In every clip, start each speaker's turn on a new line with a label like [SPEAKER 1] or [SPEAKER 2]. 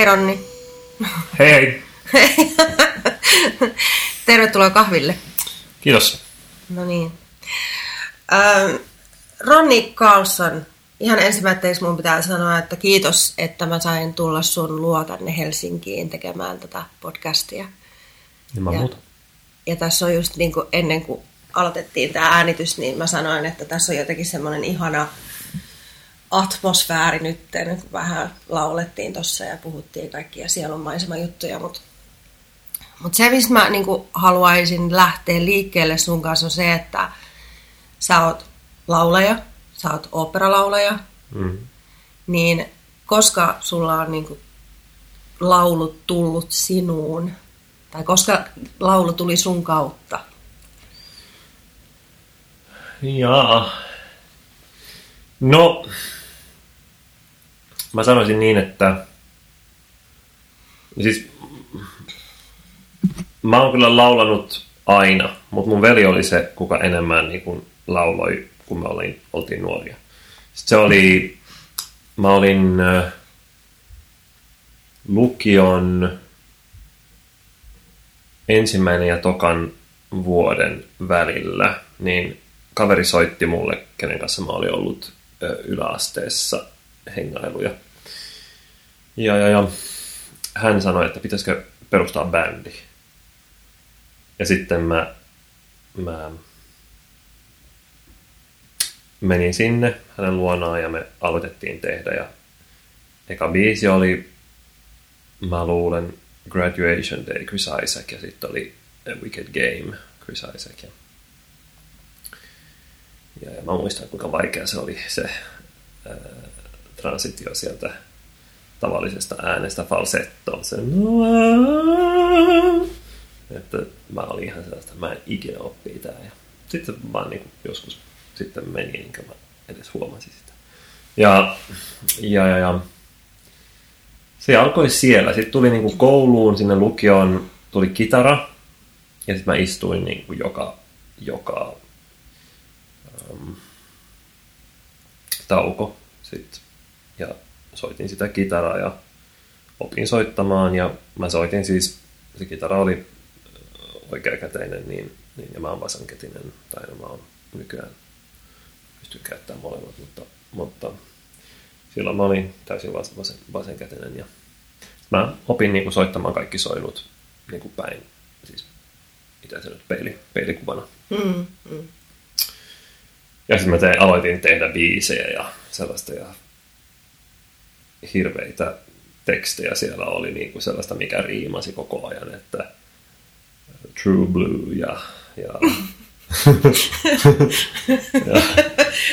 [SPEAKER 1] Hei Ronni.
[SPEAKER 2] Hei hei.
[SPEAKER 1] Tervetuloa kahville.
[SPEAKER 2] Kiitos.
[SPEAKER 1] No niin. Ähm, Ronni Carlson, ihan ensimmäiseksi mun pitää sanoa, että kiitos, että mä sain tulla sun luo tänne Helsinkiin tekemään tätä podcastia.
[SPEAKER 2] Ilman
[SPEAKER 1] Ja-
[SPEAKER 2] muuta.
[SPEAKER 1] Ja tässä on just niin kuin ennen kuin aloitettiin tämä äänitys, niin mä sanoin, että tässä on jotenkin semmoinen ihana atmosfääri nyt. Nyt vähän laulettiin tuossa ja puhuttiin kaikkia sielunmaisema juttuja, mutta mut se, mistä mä niin haluaisin lähteä liikkeelle sun kanssa, on se, että sä oot laulaja, sä oot oopperalaulaja,
[SPEAKER 2] Mm.
[SPEAKER 1] niin koska sulla on niin kuin laulut tullut sinuun, tai koska laulu tuli sun kautta?
[SPEAKER 2] Jaa. No, mä sanoisin niin, että siis mä oon kyllä laulanut aina, mutta mun veli oli se, kuka enemmän niin kuin lauloi, kun me olin, oltiin nuoria. Sitten se oli, mä olin äh, lukion ensimmäinen ja tokan vuoden välillä, niin kaveri soitti mulle, kenen kanssa mä olin ollut ö, yläasteessa hengailuja. Ja, ja, ja hän sanoi, että pitäisikö perustaa bändi. Ja sitten mä, mä menin sinne hänen luonaan ja me aloitettiin tehdä. Ja eka biisi oli, mä luulen, Graduation Day Chris Isaac ja sitten oli A Wicked Game Chris Isaac. Ja, ja, ja mä muistan kuinka vaikea se oli se ää, transitio sieltä tavallisesta äänestä falsettoon. Se, että mä olin ihan sellaista, mä en ikinä oppii tää. Ja sitten vaan niin joskus sitten meni, enkä mä edes huomasin sitä. Ja, ja, ja, ja se alkoi siellä. Sitten tuli niin kuin kouluun, sinne lukioon, tuli kitara. Ja sitten mä istuin niin kuin joka, joka ähm, tauko. Sit. Ja soitin sitä kitaraa ja opin soittamaan. Ja mä soitin siis, se kitara oli oikeakäteinen, niin, niin ja mä oon vasenkätinen. Tai no mä oon nykyään pystyn käyttämään molemmat, mutta, mutta silloin mä olin täysin vas- vasen, vasenkätinen ja mä opin niin kuin, soittamaan kaikki soinut niin kuin päin, siis mitä se nyt peili, peilikuvana.
[SPEAKER 1] Mm, mm.
[SPEAKER 2] Ja sitten mä tein, aloitin tehdä biisejä ja sellaista ja hirveitä tekstejä siellä oli niin kuin sellaista, mikä riimasi koko ajan, että True Blue ja, ja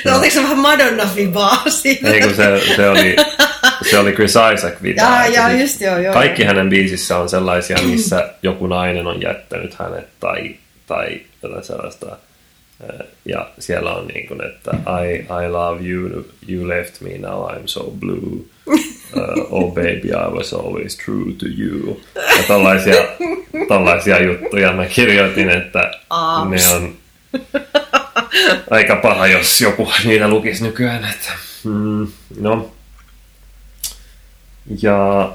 [SPEAKER 1] No, oliko se vähän Madonna-vibaa siinä?
[SPEAKER 2] Ei kun se, se, oli, se oli Chris Isaac video.
[SPEAKER 1] Jaa, jaa, just joo, joo.
[SPEAKER 2] Kaikki hänen biisissä on sellaisia, missä joku nainen on jättänyt hänet tai, tai jotain sellaista. Ja siellä on niin kuin, että I, I love you, you left me, now I'm so blue. Uh, oh baby, I was always true to you. Ja tällaisia, tällaisia juttuja mä kirjoitin, että
[SPEAKER 1] Aaps.
[SPEAKER 2] ne on aika paha, jos joku niitä lukisi nykyään. Että, mm, no. Ja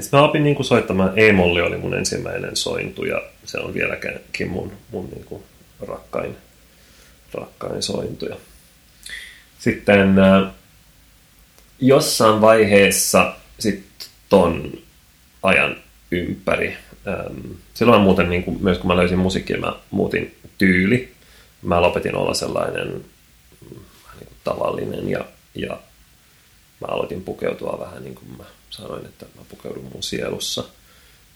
[SPEAKER 2] sitten mä opin niinku soittamaan, E-molli oli mun ensimmäinen sointu ja se on vieläkin mun, mun niinku rakkain, rakkain sointu. Ja sitten äh, jossain vaiheessa sitten ton ajan ympäri, ähm, silloin muuten niinku, myös kun mä löysin musiikkia, mä muutin tyyli. Mä lopetin olla sellainen mm, vähän niinku tavallinen ja, ja mä aloitin pukeutua vähän niin kuin mä sanoin, että mä pukeudun mun sielussa.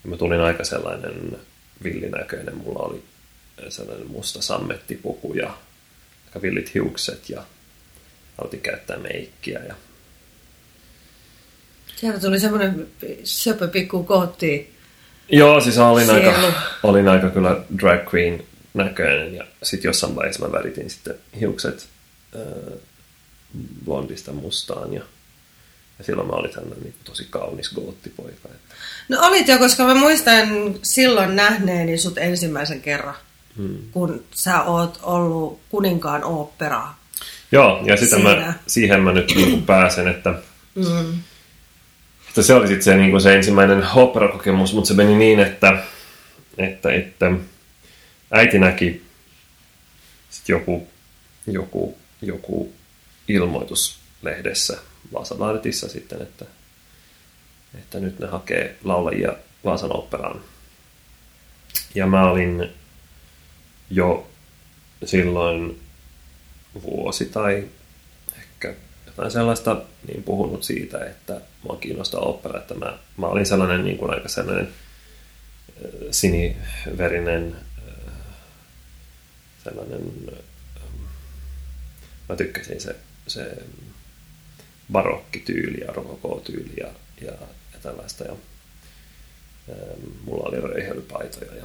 [SPEAKER 2] Ja mä tulin aika sellainen villinäköinen. Mulla oli sellainen musta sammettipuku ja aika villit hiukset ja aloitin käyttää meikkiä. Ja...
[SPEAKER 1] Sieltä tuli semmoinen söpö pikku kootti.
[SPEAKER 2] Joo, siis olin
[SPEAKER 1] Sielu.
[SPEAKER 2] aika, olin aika kyllä drag queen näköinen ja sitten jossain vaiheessa mä väritin sitten hiukset äh, blondista mustaan ja, ja silloin mä olin tämmöinen niin tosi kaunis goottipoika. Että,
[SPEAKER 1] No olit jo, koska mä muistan silloin nähneeni sut ensimmäisen kerran,
[SPEAKER 2] hmm.
[SPEAKER 1] kun sä oot ollut kuninkaan oopperaa.
[SPEAKER 2] Joo, ja sitä
[SPEAKER 1] Siinä.
[SPEAKER 2] mä, siihen mä nyt niin pääsen, että
[SPEAKER 1] Mm.
[SPEAKER 2] Mutta se oli sitten se, niin se ensimmäinen operakokemus, mutta se meni niin, että, että, että äiti näki sit joku, joku, joku ilmoitus lehdessä Vaasalaadetissa sitten, että, että nyt ne hakee laulajia Vaasan operaan. Ja mä olin jo silloin vuosi tai ehkä jotain sellaista niin puhunut siitä, että mua kiinnostaa opera, että mä, mä olin sellainen niin kuin aika sellainen siniverinen sellainen mä tykkäsin se, se barokkityyli ja rokokotyyli ja, ja, ja tällaista ja mulla oli röyhelypaitoja ja,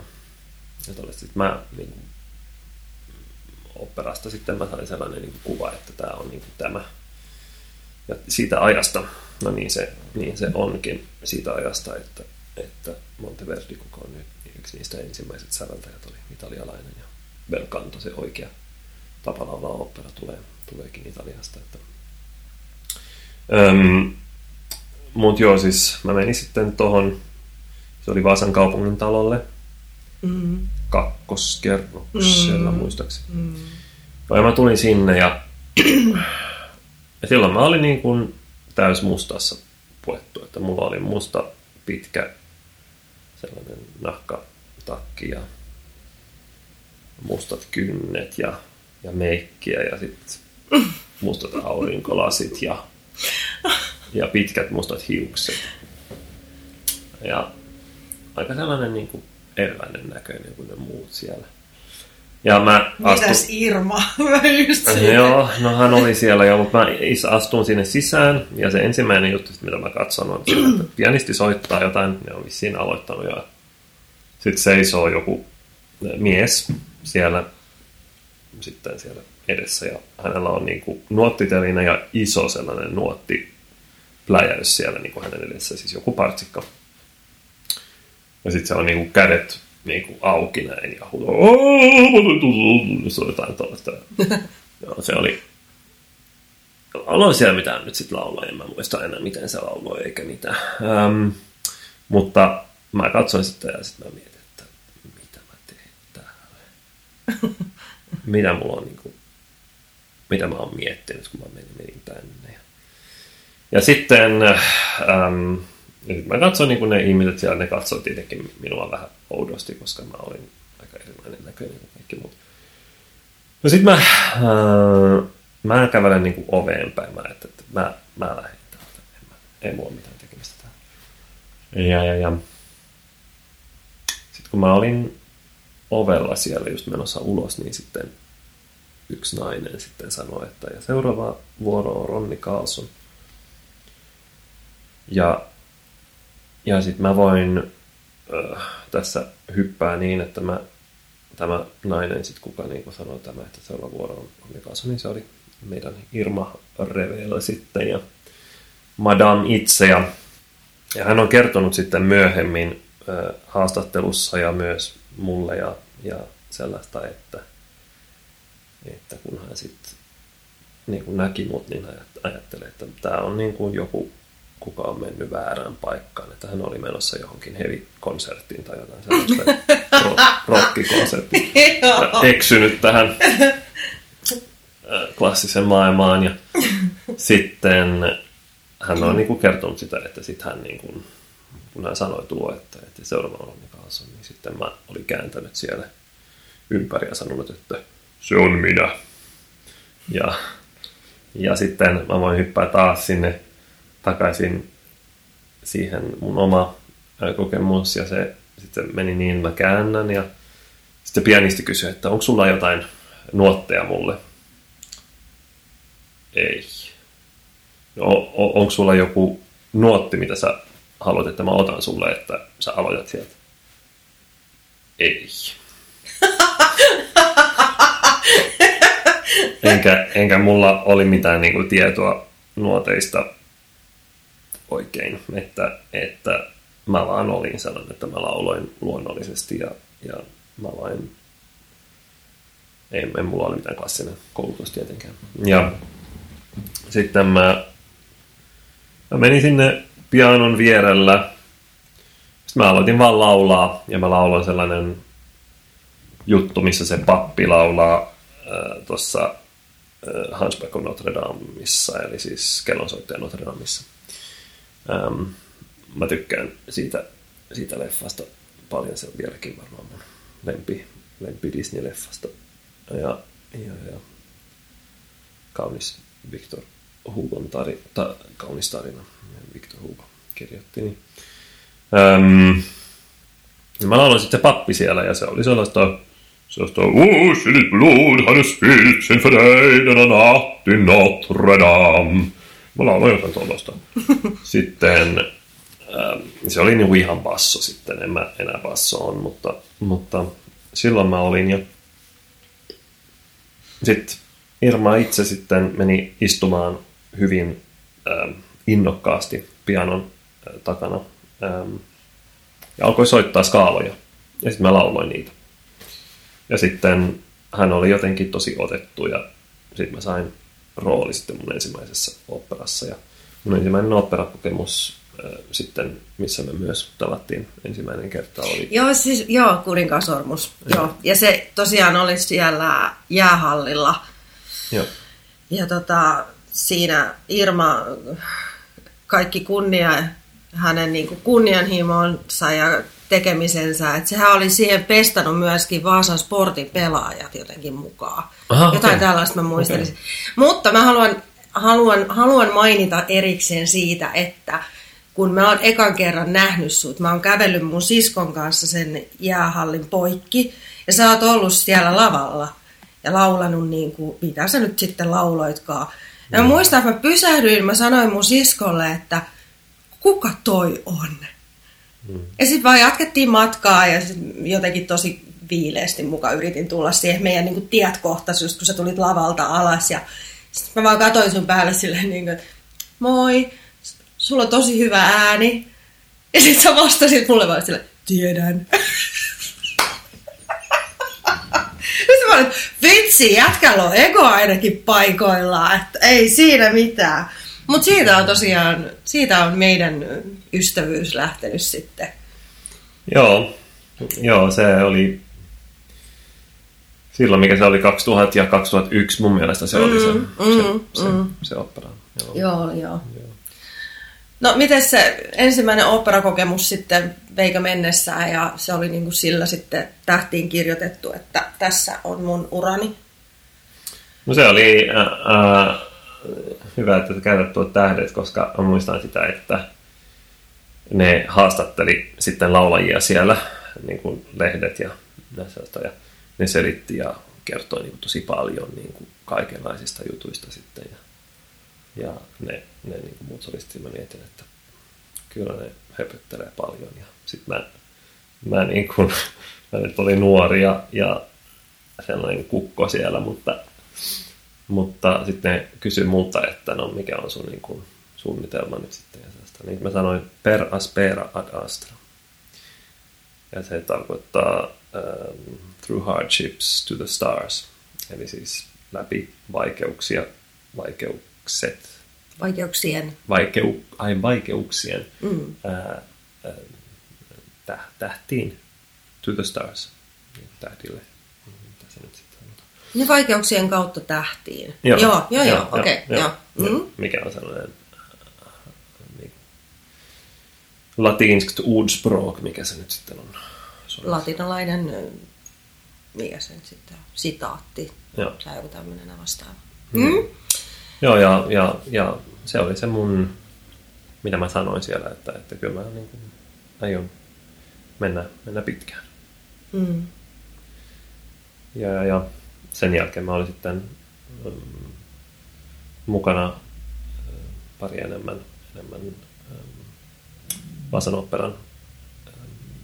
[SPEAKER 2] ja tällaista. Sitten mä niin operasta sitten mä sain sellainen niin kuva, että tämä on niin tämä. Ja siitä ajasta, no niin se, niin se onkin siitä ajasta, että, että Monteverdi, kuka on nyt yksi niistä ensimmäiset säveltäjät, oli italialainen ja Belcanto se oikea tapa laulaa opera tulee, tuleekin Italiasta. Että. Öm, mut joo, siis mä menin sitten tohon, se oli Vaasan kaupungin talolle, mm. Kakkoskerroksella mm. muistaakseni. Mm. Ja mä tulin sinne ja, ja silloin mä olin niin kuin täys mustassa puettu, että mulla oli musta pitkä sellainen nahkatakki ja mustat kynnet ja, ja meikkiä ja sitten mustat aurinkolasit ja, ja pitkät mustat hiukset. Ja aika sellainen niin kuin erilainen näköinen kuin ne muut siellä.
[SPEAKER 1] Ja mä astu... Mitäs Irma?
[SPEAKER 2] Just Joo, no hän oli siellä jo, mutta mä astuin sinne sisään ja se ensimmäinen juttu, mitä mä katson, on se, että pianisti soittaa jotain, ne on vissiin aloittanut ja sitten seisoo joku mies siellä sitten siellä edessä ja hänellä on niin kuin nuottiteline ja iso sellainen nuotti pläjäys siellä niin kuin hänen edessä, siis joku partsikka. Ja sitten se on niin kuin kädet niin kuin auki näin ja se on jotain tuollaista. Joo, se oli Aloin siellä mitään nyt sitten laulaa, en mä muista enää miten se lauloi eikä mitään. Ähm, mutta mä katsoin sitä ja sitten mä mietin, että mitä mä teen täällä. mitä mulla on niin kuin, mitä mä oon miettinyt, kun mä menin, menin tänne. Ja, ja sitten ähm, ja mä katsoin niin ne ihmiset siellä, ne katsoivat tietenkin minua vähän oudosti, koska mä olin aika erilainen näköinen kuin kaikki muut. No sit mä, äh, mä kävelen niin kuin oveen päin, mä että, että mä, mä lähden täältä, en, mä, ei mulla mitään tekemistä täällä. Ja, ja, ja. Sitten kun mä olin ovella siellä just menossa ulos, niin sitten yksi nainen sitten sanoi, että ja seuraava vuoro on Ronni Carlson. Ja ja sitten mä voin äh, tässä hyppää niin, että mä, tämä nainen, sit kuka niin sanoi tämä, että seuraava vuoro on Mikasa, niin se oli meidän Irma Revel sitten ja Madame itse. Ja, ja hän on kertonut sitten myöhemmin äh, haastattelussa ja myös mulle ja, ja sellaista, että, että kun hän sitten niin kuin näki mut, niin ajattelee, että tämä on niin kuin joku kuka on mennyt väärään paikkaan. Että hän oli menossa johonkin heavy-konserttiin tai jotain sellaista rockikonserttiin. eksynyt tähän klassisen maailmaan. Ja sitten hän on niin kuin kertonut sitä, että sitten hän, niin kuin, kun hän sanoi tuo, että, että seuraava on kanssa, niin sitten mä olin kääntänyt siellä ympäri ja sanonut, että se on minä. Ja, ja sitten mä voin hyppää taas sinne takaisin siihen mun oma kokemus ja se sitten meni niin, mä käännän ja sitten pianisti kysyi, että onko sulla jotain nuotteja mulle? Ei. No, onko sulla joku nuotti, mitä sä haluat, että mä otan sulle, että sä aloitat sieltä? Ei. enkä, enkä mulla oli mitään niin kuin, tietoa nuoteista oikein, että, että mä vaan olin sellainen, että mä lauloin luonnollisesti ja, ja mä vain, ei, ei mulla ole mitään klassinen koulutus tietenkään. Ja sitten mä, mä menin sinne pianon vierellä. Sitten mä aloitin vaan laulaa ja mä laulan sellainen juttu, missä se pappi laulaa äh, tuossa äh, Notre Dameissa, eli siis kellonsoittaja Notre Dameissa. Ähm, mä tykkään siitä, siitä leffasta paljon, se on vieläkin varmaan mun lempi, lempi Disney-leffasta. Ja, ja, ja kaunis Victor Hugon tari, ta, kaunis tarina, Victor Hugo kirjoitti. Niin. Öm, mä lauloin sitten pappi siellä ja se oli sellaista sellaista Oh, sitt blod hade spillt sin för dig denna natt Notre Dame. Mä lauloin jotain tuollaista. Sitten ähm, se oli niinku ihan basso sitten, en mä enää basso on, mutta, mutta silloin mä olin jo. Sitten Irma itse sitten meni istumaan hyvin ähm, innokkaasti pianon äh, takana ähm, ja alkoi soittaa skaaloja. Ja sitten mä lauloin niitä. Ja sitten hän oli jotenkin tosi otettu ja sitten mä sain rooli sitten mun ensimmäisessä operassa. Ja mun ensimmäinen operakokemus äh, sitten, missä me myös tavattiin ensimmäinen kerta oli.
[SPEAKER 1] Joo, siis joo, Kuninkasormus. Joo. joo. Ja se tosiaan oli siellä jäähallilla.
[SPEAKER 2] Joo.
[SPEAKER 1] Ja tota, siinä Irma, kaikki kunnia hänen niin kuin kunnianhimonsa ja tekemisensä. Että sehän oli siihen pestannut myöskin Vaasan sportin pelaajat jotenkin mukaan. Aha, Jotain okay. tällaista mä muistelisin. Okay. Mutta mä haluan, haluan, haluan mainita erikseen siitä, että kun mä oon ekan kerran nähnyt sut, mä oon kävellyt mun siskon kanssa sen jäähallin poikki, ja sä oot ollut siellä lavalla ja laulanut niin kuin, mitä sä nyt sitten lauloitkaan. Ja mä mm. muistan, että mä pysähdyin, mä sanoin mun siskolle, että kuka toi on? Ja sitten vaan jatkettiin matkaa ja sit jotenkin tosi viileästi mukaan yritin tulla siihen meidän niin tiet kohtas, just kun sä tulit lavalta alas. Ja sitten mä vaan katsoin sun päälle silleen, niin että moi, sulla on tosi hyvä ääni. Ja sitten sä vastasit mulle vaan silleen, tiedän. Sitten mä olin, vitsi, jätkällä on ego ainakin paikoillaan, että ei siinä mitään. Mutta siitä on tosiaan, siitä on meidän ystävyys lähtenyt sitten.
[SPEAKER 2] Joo, joo se oli silloin, mikä se oli 2000 ja 2001 mun mielestä se oli se, mm, mm, se, se, mm. se opera.
[SPEAKER 1] Joo, joo. joo. joo. No miten se ensimmäinen operakokemus sitten veikä mennessään ja se oli niin kuin sillä sitten tähtiin kirjoitettu, että tässä on mun urani?
[SPEAKER 2] No se oli äh, äh, hyvä, että käytät tuot tähdet, koska muistan sitä, että ne haastatteli sitten laulajia siellä, niin kuin lehdet ja, ja ne selitti ja kertoi niin kuin tosi paljon niin kuin kaikenlaisista jutuista sitten. Ja, ja ne, ne niin kuin muut solistit, mä mietin, että kyllä ne höpöttelee paljon. Ja sitten mä, mä, niin kuin, mä nyt olin nuori ja, ja sellainen kukko siellä, mutta, mutta sitten ne kysyi multa, että no mikä on sun niin kuin, suunnitelma nyt sitten. Ja sellaista. Niin mä sanoin per aspera ad astra. Ja se tarkoittaa um, through hardships to the stars. Eli siis läpi vaikeuksia, vaikeukset.
[SPEAKER 1] Vaikeuksien.
[SPEAKER 2] Vaikeu, ai vaikeuksien. Mm. Ää, ää, tähtiin to the stars. Tähdille. Mitä se nyt sitten sanotaan?
[SPEAKER 1] Ne vaikeuksien kautta tähtiin. Joo, joo, joo, joo, okei. Okay, joo.
[SPEAKER 2] Mm. Mikä on sellainen latinskt ordspråk, mikä se nyt sitten on?
[SPEAKER 1] Latinalainen, mikä se nyt sitten on, sitaatti Joo. tai joku tämmöinen vastaava. Mm. Mm?
[SPEAKER 2] Joo, ja, ja, ja se oli se mun, mitä mä sanoin siellä, että, että kyllä mä niin kuin, aion mennä, mennä pitkään. Mm. Ja, ja, ja sen jälkeen mä olin sitten um, mukana pari enemmän, enemmän Vasan operan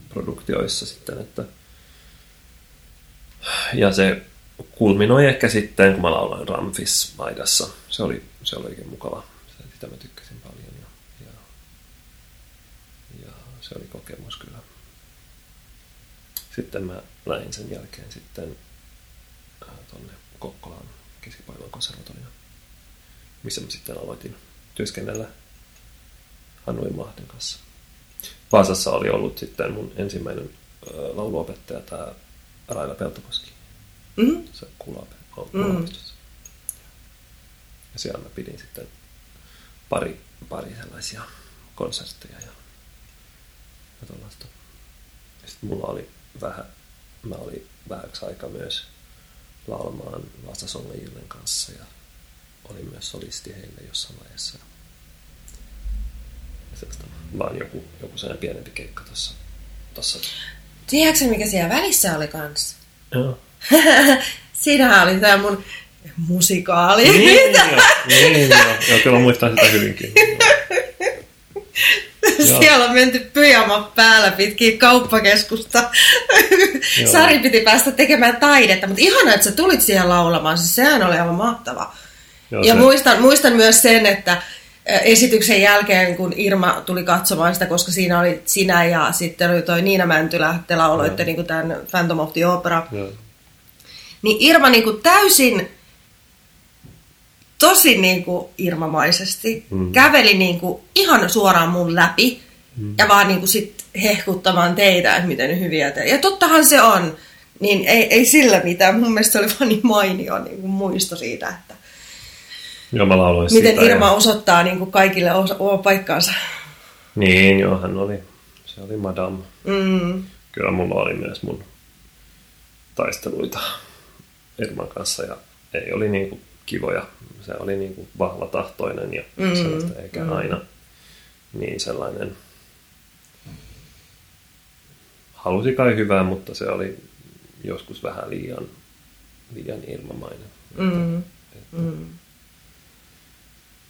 [SPEAKER 2] produktioissa sitten, että ja se kulminoi ehkä sitten, kun mä lauloin Ramfis Maidassa. Se oli, se oli oikein mukava. Sitä mä tykkäsin paljon ja, ja, ja se oli kokemus kyllä. Sitten mä lähdin sen jälkeen sitten tuonne Kokkolaan keskipaikan konservatorioon, missä mä sitten aloitin työskennellä Hannu Mahden kanssa. Vaasassa oli ollut sitten mun ensimmäinen lauluopettaja, tämä Raila Peltokoski.
[SPEAKER 1] Mm-hmm.
[SPEAKER 2] Se kulape,
[SPEAKER 1] Mm.
[SPEAKER 2] kulapistus. Ja siellä mä pidin sitten pari, pari sellaisia konsertteja ja, ja tuollaista. Ja sitten mulla oli vähän, mä olin vähäksi aikaa myös laulamaan Vasa Songajillen kanssa ja olin myös solisti heille jossain vaiheessa. Sellaista, vaan joku, joku sellainen pienempi keikka tuossa. tossa.
[SPEAKER 1] Tiedätkö mikä siellä välissä oli kanssa?
[SPEAKER 2] Joo.
[SPEAKER 1] Siinähän oli tämä mun musikaali.
[SPEAKER 2] Niin, joo, niin joo. joo, kyllä muistan sitä hyvinkin.
[SPEAKER 1] Siellä on menty pyjama päällä pitkin kauppakeskusta.
[SPEAKER 2] Joo.
[SPEAKER 1] Sari piti päästä tekemään taidetta, mutta ihana, että sä tulit siihen laulamaan. Siis sehän oli aivan mahtava.
[SPEAKER 2] Joo,
[SPEAKER 1] ja
[SPEAKER 2] se-
[SPEAKER 1] muistan, muistan myös sen, että esityksen jälkeen, kun Irma tuli katsomaan sitä, koska siinä oli sinä ja sitten oli toi Niina Mäntylä, te lauloitte niin tämän Phantom of the Opera.
[SPEAKER 2] Joo.
[SPEAKER 1] Niin Irma niin kuin täysin, tosi niin kuin Irmamaisesti, mm. käveli niin kuin ihan suoraan mun läpi mm. ja vaan niin kuin sit hehkuttamaan teitä, että miten hyviä te. Ja tottahan se on, niin ei, ei sillä mitään. Mun mielestä se oli vaan niin mainio niin kuin muisto siitä, että
[SPEAKER 2] Joo, mä lauloin
[SPEAKER 1] miten
[SPEAKER 2] sitä.
[SPEAKER 1] Irma
[SPEAKER 2] ja...
[SPEAKER 1] osoittaa niin kuin kaikille osa, oma paikkaansa.
[SPEAKER 2] Niin, joo, hän oli, se oli madame.
[SPEAKER 1] Mm.
[SPEAKER 2] Kyllä mulla oli myös mun taisteluita Irman kanssa ja ei oli niinku kivoja. Se oli niinku vahva tahtoinen ja mm, sellaista, eikä mm. aina niin sellainen halusi kai hyvää, mutta se oli joskus vähän liian, liian ilmamainen.
[SPEAKER 1] Mm.
[SPEAKER 2] Että, mm.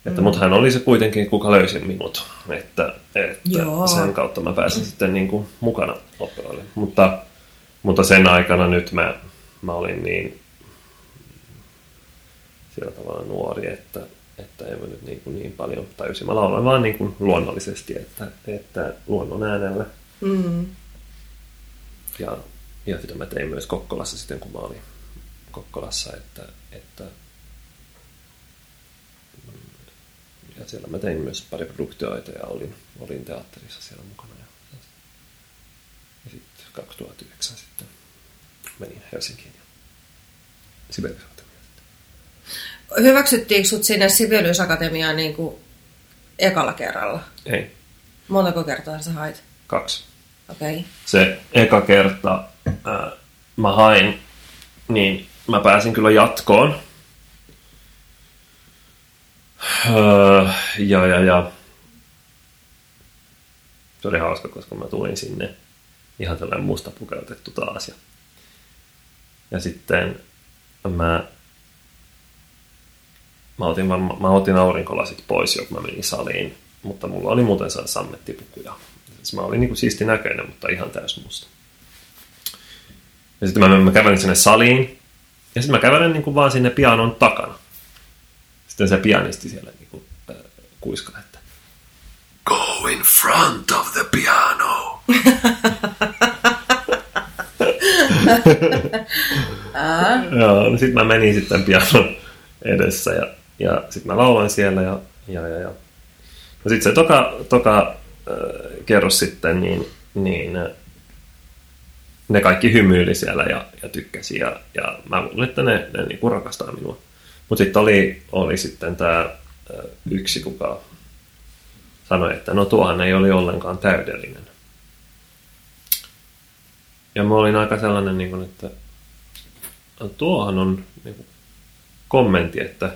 [SPEAKER 2] että, mutta hän oli se kuitenkin, kuka löysi minut. Että, että
[SPEAKER 1] Joo.
[SPEAKER 2] sen kautta mä pääsin sitten niin kuin mukana operoille. Mutta, mutta sen aikana nyt mä, mä olin niin sillä tavalla nuori, että, että en mä nyt niin, kuin niin paljon tajusin. Mä laulan vaan niin kuin luonnollisesti, että, että luonnon äänellä.
[SPEAKER 1] Mm.
[SPEAKER 2] Ja, ja sitä mä tein myös Kokkolassa sitten, kun mä olin Kokkolassa, että, että ja siellä mä tein myös pari produktioita ja olin, olin teatterissa siellä mukana. Ja, ja sitten 2009 sitten menin Helsinkiin ja sitten.
[SPEAKER 1] Hyväksyttiinkö sut sinne Sibelius Akatemiaan niin kuin ekalla kerralla?
[SPEAKER 2] Ei,
[SPEAKER 1] Montako kertaa sä hait?
[SPEAKER 2] kaksi.
[SPEAKER 1] Okei. Okay.
[SPEAKER 2] se eka kerta ää, mä hain, niin mä pääsin kyllä jatkoon. Öö, ja, ja, ja. Se oli hauska, koska mä tulin sinne ihan tällainen musta pukeutettu taas. Ja, ja sitten mä, mä, otin varma, mä otin aurinkolasit pois, jo kun mä menin saliin. Mutta mulla oli muuten se sammettipukuja. Siis mä olin niin kuin siisti näköinen, mutta ihan täys musta. Ja sitten mä, mä kävelin sinne saliin. Ja sitten mä kävelen niin kuin vaan sinne pianon takana. Sitten se pianisti siellä niin kuin, äh, kuiskaa, että Go in front of the piano. Joo, no sitten mä menin sitten pianon edessä ja, ja sitten mä lauloin siellä ja, ja, ja, ja. No sitten se toka, toka äh, kerros sitten, niin, niin äh, ne kaikki hymyili siellä ja, ja tykkäsi ja, ja mä luulen, että ne, ne niinku rakastaa minua. Mutta sitten oli, oli sitten tämä yksi, kuka sanoi, että no tuohan ei oli ollenkaan täydellinen. Ja mä olin aika sellainen, niin kuin, että no tuohan on niin kuin, kommentti, että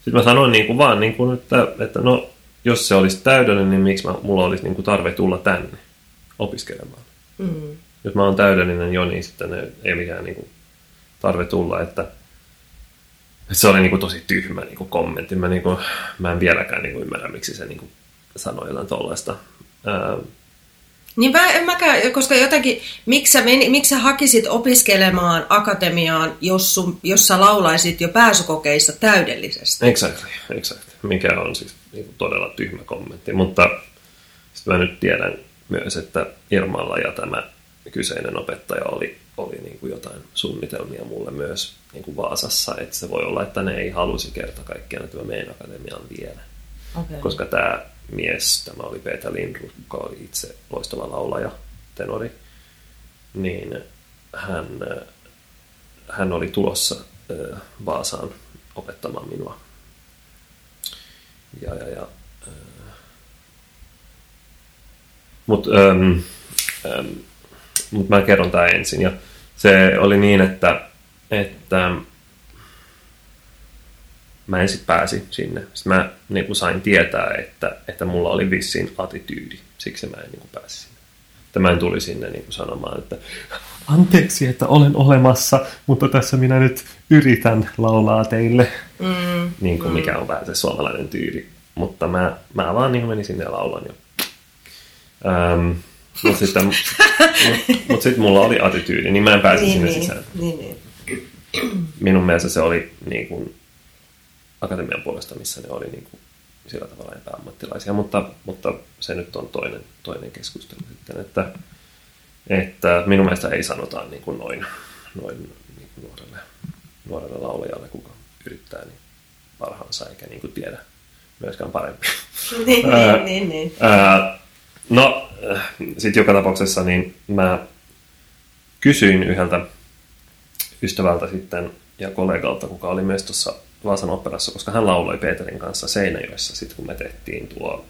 [SPEAKER 2] sitten mä sanoin niin kuin, vaan, niin kuin, että, että no jos se olisi täydellinen, niin miksi mä, mulla olisi niin kuin, tarve tulla tänne opiskelemaan.
[SPEAKER 1] Mm.
[SPEAKER 2] Jos mä oon täydellinen jo, niin sitten ei, mikään niin kuin, tarve tulla, että, että se oli niin kuin, tosi tyhmä niin kuin, kommentti. Mä, niin kuin, mä en vieläkään niin kuin, ymmärrä, miksi se niin kuin, sanoi jotain tollaista.
[SPEAKER 1] Niin mä, en mäkään, koska jotenkin, miksi sä, meni, miksi sä hakisit opiskelemaan akatemiaan, jos, sun, jos sä laulaisit jo pääsykokeissa täydellisesti?
[SPEAKER 2] Exactly, exactly. Mikä on siis niin todella tyhmä kommentti. Mutta sitten mä nyt tiedän myös, että Irmalla ja tämä kyseinen opettaja oli, oli niin kuin jotain suunnitelmia mulle myös niin kuin Vaasassa. Että se voi olla, että ne ei halusi kerta kaikkiaan, että mä menen akatemiaan vielä.
[SPEAKER 1] Okay.
[SPEAKER 2] Koska tämä mies, tämä oli Peter Lindroth, joka oli itse loistava laulaja, tenori, niin hän, hän oli tulossa Vaasaan opettamaan minua. Ja, ja, ja, Mutta ähm, ähm, mut mä kerron tämä ensin. Ja se oli niin, että, että mä en sitten pääsi sinne. Sitten mä niin kuin sain tietää, että, että mulla oli vissiin attityydi, siksi mä en niin kuin pääsi sinne. Että mä en tuli sinne niin kuin sanomaan, että anteeksi, että olen olemassa, mutta tässä minä nyt yritän laulaa teille. Mm, niin kuin mm. mikä on vähän se suomalainen tyyli. Mutta mä, mä vaan niin menin sinne ja laulan jo. Ähm, mutta sitten mut, mut sit mulla oli attityydi, niin mä en pääse niin, sinne niin, sisään. Niin, niin. Minun mielestä se oli niin kuin, akatemian puolesta, missä ne oli niin kuin, sillä tavalla epäammattilaisia, mutta, mutta se nyt on toinen, toinen keskustelu sitten, että, että minun mielestä ei sanota niin kuin noin, noin niin kuin nuorelle, nuorelle laulajalle, kuka yrittää niin parhaansa eikä niin kuin tiedä myöskään parempi.
[SPEAKER 1] niin, niin, niin, niin.
[SPEAKER 2] no, sitten joka tapauksessa niin mä kysyin yhdeltä ystävältä sitten ja kollegalta, kuka oli myös tuossa Vaasan operassa, koska hän lauloi Peterin kanssa Seinäjoessa, sitten kun me tehtiin tuo,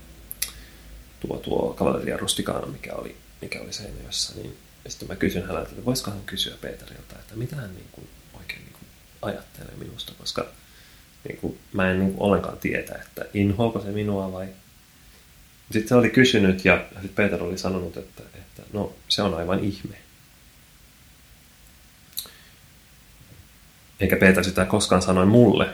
[SPEAKER 2] tuo, tuo Cavalleria Rusticana, mikä oli, mikä oli Seinäjoessa, niin sitten mä kysyin häneltä, että voisiko hän kysyä Peteriltä, että mitä hän niin kuin oikein niin kuin ajattelee minusta, koska niin kuin, mä en niin kuin ollenkaan tietä, että inhoako se minua vai... Sitten se oli kysynyt ja sitten Peter oli sanonut, että, että no se on aivan ihme. Eikä Peter sitä koskaan sanoi mulle,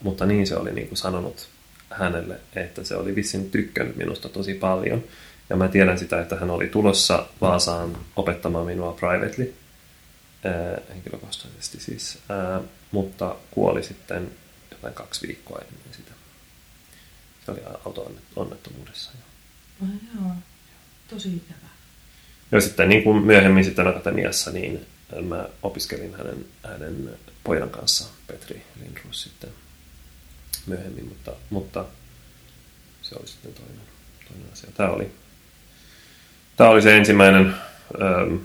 [SPEAKER 2] mutta niin se oli niin kuin sanonut hänelle, että se oli vissiin tykkännyt minusta tosi paljon. Ja mä tiedän sitä, että hän oli tulossa Vaasaan opettamaan minua privately, henkilökohtaisesti siis, mutta kuoli sitten jotain kaksi viikkoa ennen sitä. Se oli auto-onnettomuudessa.
[SPEAKER 1] Oh, joo, tosi ikävä.
[SPEAKER 2] Ja sitten niin kuin myöhemmin sitten akatemiassa, niin mä opiskelin hänen, hänen pojan kanssa, Petri Lindroos sitten myöhemmin, mutta, mutta se oli sitten toinen, toinen asia. Tämä oli, tämä oli se ensimmäinen ähm,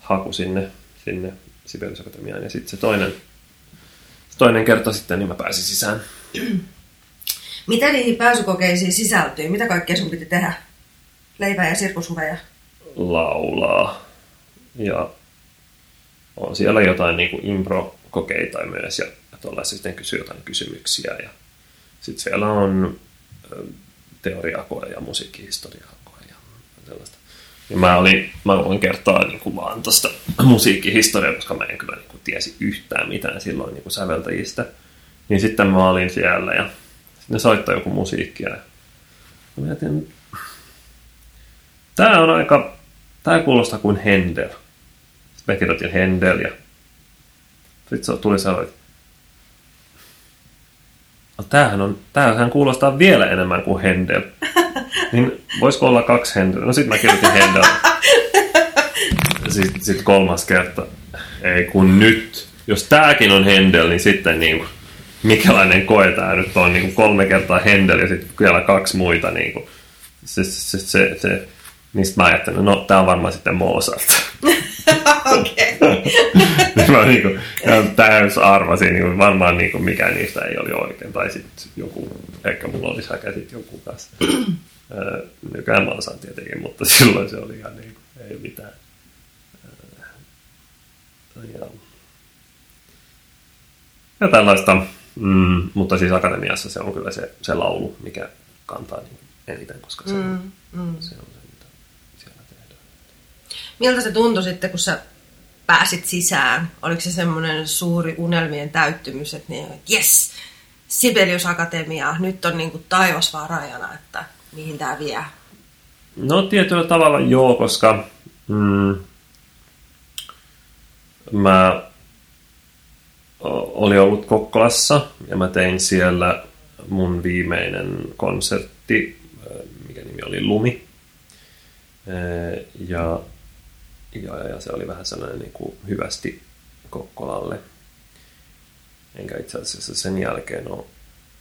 [SPEAKER 2] haku sinne, sinne Sibelius Akatemiaan ja sitten se toinen, toinen kerta sitten, niin mä pääsin sisään.
[SPEAKER 1] Mitä niihin pääsykokeisiin sisältyy? Mitä kaikkea sun piti tehdä? Leipää ja sirkushuveja?
[SPEAKER 2] Laulaa ja on siellä jotain niin impro-kokeita myös ja, tuollaisia sitten kysyy jotain kysymyksiä ja sitten siellä on teoriakoe ja musiikkihistoriakoe ja sellaista. Ja mä, olin, mä voin kertoa niin kuin vaan tuosta musiikkihistoriaa, koska mä en kyllä niin kuin tiesi yhtään mitään silloin niin kuin säveltäjistä. Niin sitten mä olin siellä ja ne soittaa joku musiikkia. Ja mä mietin, tää on aika, tää kuulostaa kuin Händel mä kirjoitin Händel ja sitten tuli sellainen, että no, tämähän, on, tämähän kuulostaa vielä enemmän kuin Händel. Niin voisiko olla kaksi Händel? No sitten mä kirjoitin Händel. Sitten sit kolmas kerta. Ei kun nyt. Jos tääkin on Händel, niin sitten niin kuin, mikälainen koe tää nyt on. Niin kuin kolme kertaa Händel ja sitten vielä kaksi muita. Niin kuin. Se, se, se, se, niin mä ajattelin, no tää on varmaan sitten Mozart. Okei. mä niinku, täys arvasin, niin varmaan niin kuin mikään niistä ei oli oikein. Tai sitten joku, ehkä mulla oli säkäsit joku kanssa. Nykyään mä osaan tietenkin, mutta silloin se oli ihan niin kuin, ei mitään. Ja, ja tällaista, mm, mutta siis akatemiassa se on kyllä se, se laulu, mikä kantaa niin eniten, koska se, mm, mm. se on
[SPEAKER 1] Miltä se tuntui sitten, kun sä pääsit sisään? Oliko se semmoinen suuri unelmien täyttymys, että niin, yes, Sibelius Akatemia, nyt on niin kuin taivas vaan rajana, että mihin tämä vie?
[SPEAKER 2] No tietyllä tavalla joo, koska mm, mä olin ollut Kokkolassa ja mä tein siellä mun viimeinen konsertti, mikä nimi oli Lumi. Ja ja, ja se oli vähän sellainen niin kuin hyvästi Kokkolalle. Enkä itse asiassa sen jälkeen ole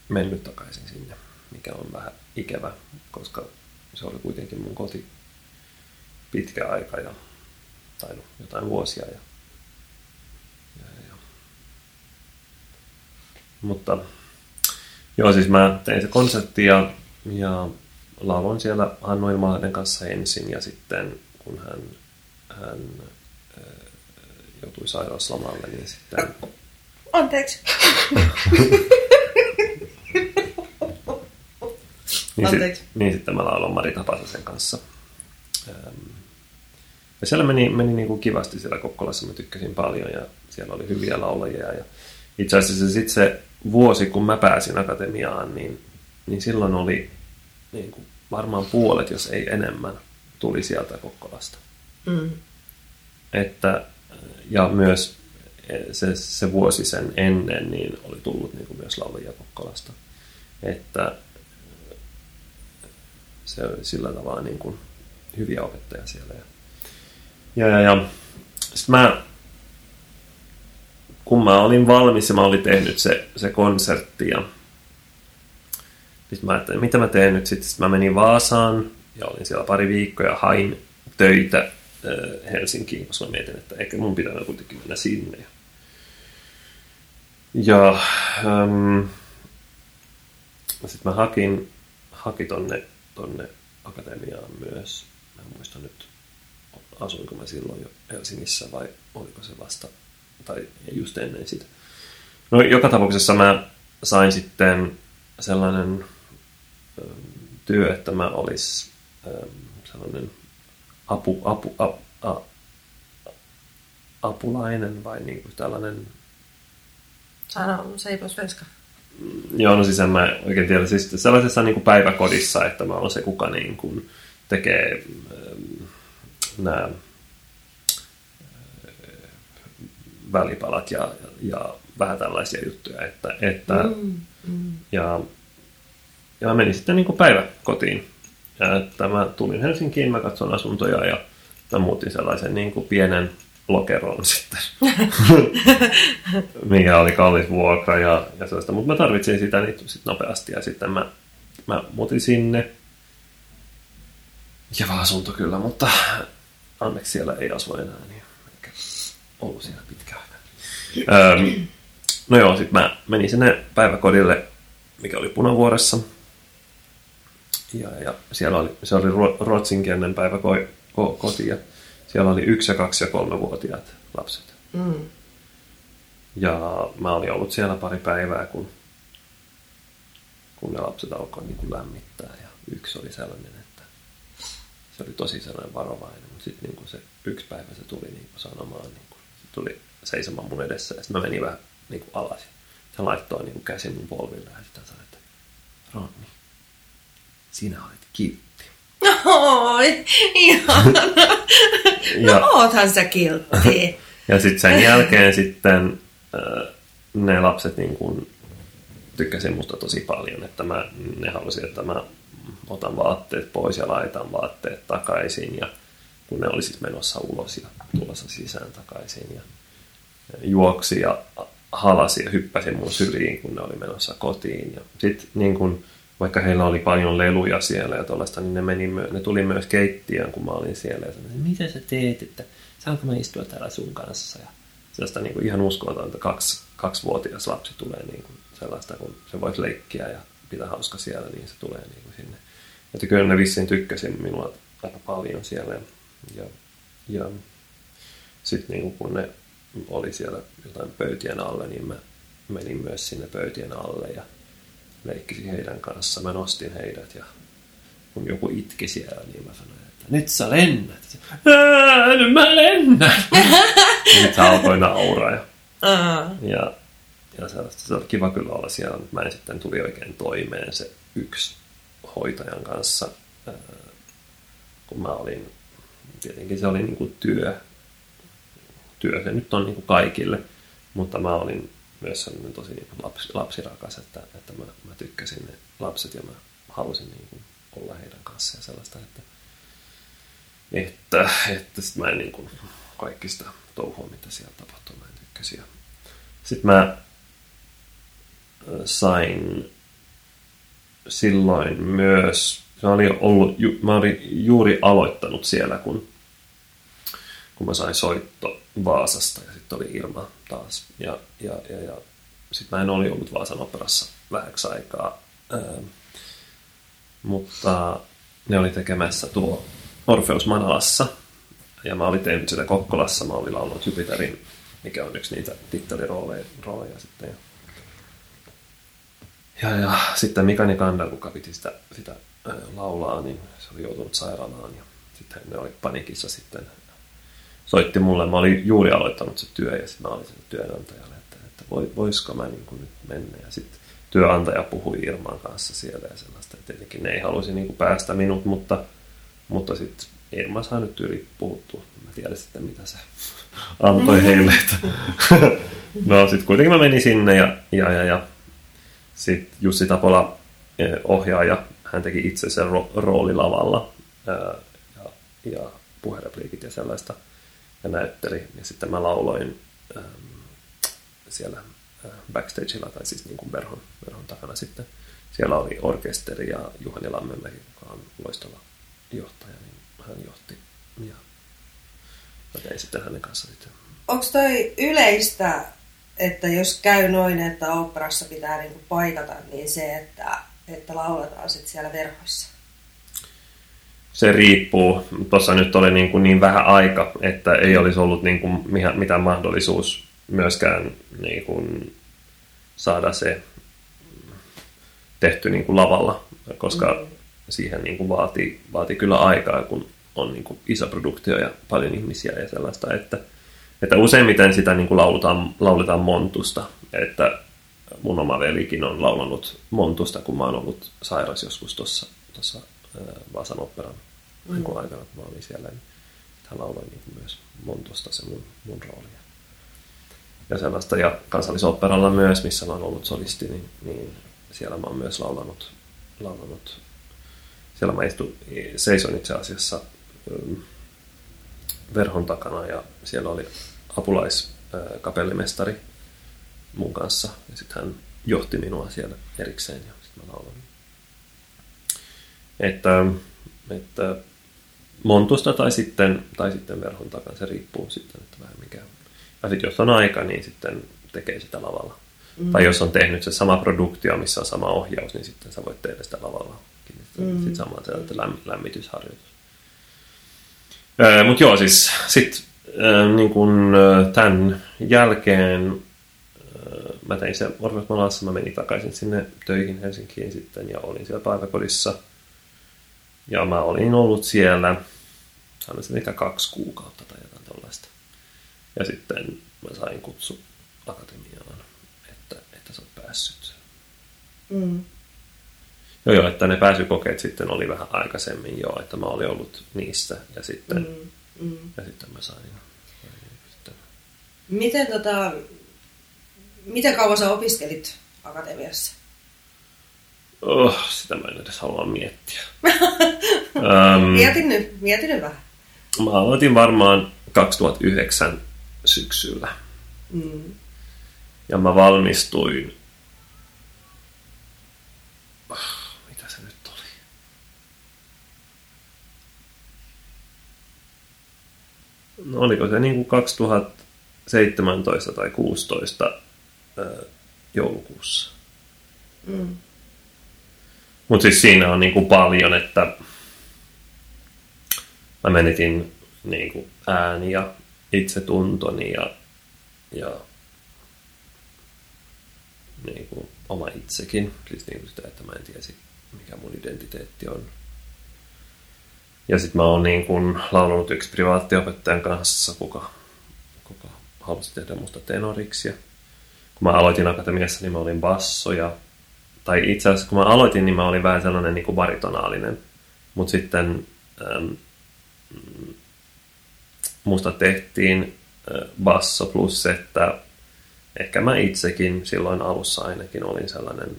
[SPEAKER 2] mennyt takaisin sinne. mikä on vähän ikävä, koska se oli kuitenkin mun koti pitkä aika ja tai no, jotain vuosia. Ja, ja, ja. Mutta joo, siis mä tein se konsertti ja, ja lauloin siellä Hannu Ilmalainen kanssa ensin ja sitten kun hän, hän joutui sairauslomalle, niin sitten...
[SPEAKER 1] Anteeksi.
[SPEAKER 2] niin, Anteeksi. Sit, niin sitten mä lauloin Mari Tapasasen kanssa. Ja siellä meni, meni niin kuin kivasti siellä Kokkolassa, mä tykkäsin paljon ja siellä oli hyviä laulajia. Ja itse asiassa sitten se vuosi, kun mä pääsin akatemiaan, niin, niin silloin oli niin kuin varmaan puolet, jos ei enemmän, tuli sieltä Kokkolasta. Mm. Että, ja myös se, se vuosi sen ennen niin oli tullut niin kuin myös laulajia Kokkolasta. Että se oli sillä tavalla niin kuin hyviä opettajia siellä. Ja, ja, ja mä, kun mä olin valmis ja mä olin tehnyt se, se konsertti ja sitten mä ajattelin, mitä mä teen nyt sitten. Sitten mä menin Vaasaan ja olin siellä pari viikkoa ja hain töitä Helsinkiin, koska mä mietin, että ehkä mun pitää kuitenkin mennä sinne. Ja ähm, sitten mä hakin, hakin tonne, tonne akatemiaan myös. Mä en muista nyt, asuinko mä silloin jo Helsingissä vai oliko se vasta, tai just ennen sitä. No joka tapauksessa mä sain sitten sellainen työ, että mä olisi sellainen apu, apu, a, a, apulainen vai niin kuin tällainen...
[SPEAKER 1] Sano, se ei svenska.
[SPEAKER 2] Joo, no siis en mä oikein tiedä. Siis sellaisessa niin kuin päiväkodissa, että mä olen se, kuka niin kuin tekee ähm, nämä välipalat ja, ja vähän tällaisia juttuja. Että, että, mm, mm. Ja ja mä menin sitten niin kuin päiväkotiin. Ja että mä tulin Helsinkiin, mä katson asuntoja ja mä muutin sellaisen niin kuin pienen lokeron sitten, mikä oli kallis vuokra ja, ja sellaista. Mutta mä tarvitsin sitä niin sit nopeasti ja sitten mä, mä muutin sinne. Kiva asunto kyllä, mutta onneksi siellä ei asu enää, niin eikä ollut siellä pitkä aika. Öm, no joo, sitten mä menin sinne päiväkodille, mikä oli Punavuoressa. Ja, ja siellä oli, se oli ruotsinkielinen päivä ko, ko, koti ja siellä oli yksi ja kaksi ja kolme vuotiaat lapset. Mm. Ja mä olin ollut siellä pari päivää, kun, kun ne lapset alkoi niin kuin lämmittää. Ja yksi oli sellainen, että se oli tosi sellainen varovainen. Mutta sitten niin se yksi päivä se tuli niin kuin sanomaan, niin kuin, se tuli seisomaan mun edessä. Ja sitten mä menin vähän niin kuin alas. Se laittoi niin kuin käsin mun polville ja sitten sanoi, että Ronni, sinä olet kiltti.
[SPEAKER 1] Oi, ihana. No oothan sä kiltti.
[SPEAKER 2] ja sitten sen jälkeen sitten äh, ne lapset niin kun tykkäsin musta tosi paljon, että mä, ne halusi, että mä otan vaatteet pois ja laitan vaatteet takaisin ja kun ne oli siis menossa ulos ja tulossa sisään takaisin ja juoksi ja halasi ja hyppäsi mun syliin, kun ne oli menossa kotiin. Ja sitten niin kun vaikka heillä oli paljon leluja siellä ja tuollaista, niin ne, meni ne tuli myös keittiöön, kun mä olin siellä. Ja sanoin, mitä sä teet, että saanko mä istua täällä sun kanssa? Ja sellaista niin kuin ihan uskomatonta, kaksi, kaksivuotias lapsi tulee niin kuin sellaista, kun se voisi leikkiä ja pitää hauska siellä, niin se tulee niin kuin sinne. Että kyllä ne vissiin tykkäsin minua aika paljon siellä. Ja, ja sitten niin kun ne oli siellä jotain pöytien alle, niin mä menin myös sinne pöytien alle ja leikkisi heidän kanssa. Mä nostin heidät ja kun joku itki siellä, niin mä sanoin, että nyt sä lennät. Nyt mä lennän. sitten alkoi nauraa. Ja, uh-huh. ja, ja se oli kiva kyllä olla siellä, mutta mä en sitten tuli oikein toimeen se yksi hoitajan kanssa, kun mä olin, tietenkin se oli niin kuin työ, työ se nyt on niin kuin kaikille, mutta mä olin myös sellainen tosi niin lapsi, lapsirakas, että, että mä, mä tykkäsin ne lapset ja mä halusin niin kuin olla heidän kanssa ja sellaista, että, että, että sit mä en niin kuin kaikki sitä touhua, mitä siellä tapahtui, mä en tykkäsi. Sitten mä sain silloin myös, mä olin, ollut, mä olin juuri aloittanut siellä, kun, kun mä sain soitto Vaasasta ja sitten oli Irma taas. Ja, ja, ja, ja sitten mä en oli ollut Vaasan operassa vähäksi aikaa. Ähm, mutta ne oli tekemässä tuo Orfeus Manalassa. Ja mä olin tehnyt sitä Kokkolassa. Mä olin laulanut Jupiterin, mikä on yksi niitä tittelirooleja rooleja sitten. Ja, ja sitten Mika Nikander, kuka piti sitä, sitä laulaa, niin se oli joutunut sairaalaan. Ja sitten ne oli panikissa sitten. Soitti mulle, mä olin juuri aloittanut se työ ja sitten mä olin sen työnantajalle, että, että voisiko mä niin kuin nyt mennä. Ja sitten työnantaja puhui Irman kanssa siellä ja sellaista. Ja tietenkin ne ei halusi niin kuin päästä minut, mutta, mutta sitten Irma saa nyt yli puhuttua. Mä tiedän sitten, mitä se antoi heille. no sitten kuitenkin mä menin sinne ja, ja, ja, ja sitten Jussi Tapola eh, ohjaaja, hän teki itse sen ro- roolilavalla ää, ja, ja puherepliikit ja sellaista ja näytteli. Ja sitten mä lauloin ähm, siellä backstageilla tai siis niin kuin verhon, verhon takana sitten. Siellä oli orkesteri ja Juhani Lammenmäki, joka on loistava johtaja, niin hän johti ja mä tein sitten hänen kanssa sitten.
[SPEAKER 1] Onko toi yleistä, että jos käy noin, että operassa pitää niinku paikata, niin se, että, että lauletaan sitten siellä verhossa?
[SPEAKER 2] Se riippuu. Tuossa nyt oli niin, kuin niin vähän aika, että ei olisi ollut niin kuin mitään mahdollisuus myöskään niin kuin saada se tehty niin kuin lavalla, koska mm. siihen niin kuin vaatii, vaatii kyllä aikaa, kun on niin kuin iso produktio ja paljon ihmisiä ja sellaista, että, että useimmiten sitä niin kuin lauletaan, lauletaan montusta, että mun oma velikin on laulanut montusta, kun mä oon ollut sairas joskus tuossa Vaasan operan mm. aikana, kun mä olin siellä, niin hän lauloi niin kuin myös montusta se mun, mun rooli ja sellaista. Ja kansallisoperalla myös, missä mä oon ollut solisti, niin, niin siellä mä oon myös laulanut, laulanut. Siellä mä istun, seison itse asiassa ähm, verhon takana ja siellä oli apulaiskapellimestari mun kanssa. Ja sitten hän johti minua siellä erikseen ja sitten mä laulan. Että, että montusta tai sitten, tai sitten verhon takana, se riippuu sitten, että vähän mikä, ja sitten jos on aika, niin sitten tekee sitä lavalla. Mm. Tai jos on tehnyt se sama produktio, missä on sama ohjaus, niin sitten sä voit tehdä sitä lavalla. Mm. Sitten sama lämm, lämmitysharjoitus. Mutta joo, siis sitten niin kun, tämän jälkeen mä tein se Orvesmalassa, mä menin takaisin sinne töihin Helsinkiin sitten ja olin siellä päiväkodissa. Ja mä olin ollut siellä, sanoisin ehkä kaksi kuukautta tai jotain tällaista. Ja sitten mä sain kutsu akatemiaan, että, että sä oot päässyt. Mm. Joo, joo, että ne pääsykokeet sitten oli vähän aikaisemmin jo, että mä olin ollut niissä ja sitten, mm. Mm. Ja sitten mä sain. Sitten.
[SPEAKER 1] Miten, tota, miten kauan sä opiskelit akatemiassa?
[SPEAKER 2] Oh, sitä mä en edes halua miettiä.
[SPEAKER 1] um, mietin nyt, mietin nyt vähän.
[SPEAKER 2] Mä aloitin varmaan 2009 syksyllä. Mm. Ja mä valmistuin... Oh, mitä se nyt oli? No oliko se niin kuin 2017 tai 2016 joulukuussa. Mm. Mutta siis siinä on niin kuin paljon, että mä menetin niin kuin ääniä itsetuntoni ja, ja niin kuin oma itsekin. Siis niin kuin sitä, että mä en tiesi, mikä mun identiteetti on. Ja sitten mä oon niin kuin laulanut yksi privaattiopettajan kanssa, kuka, kuka halusi tehdä musta tenoriksi. Ja kun mä aloitin akatemiassa, niin mä olin basso ja tai itse asiassa kun mä aloitin, niin mä olin vähän sellainen niin kuin baritonaalinen. Mutta sitten äm, musta tehtiin basso plus, että ehkä mä itsekin silloin alussa ainakin olin sellainen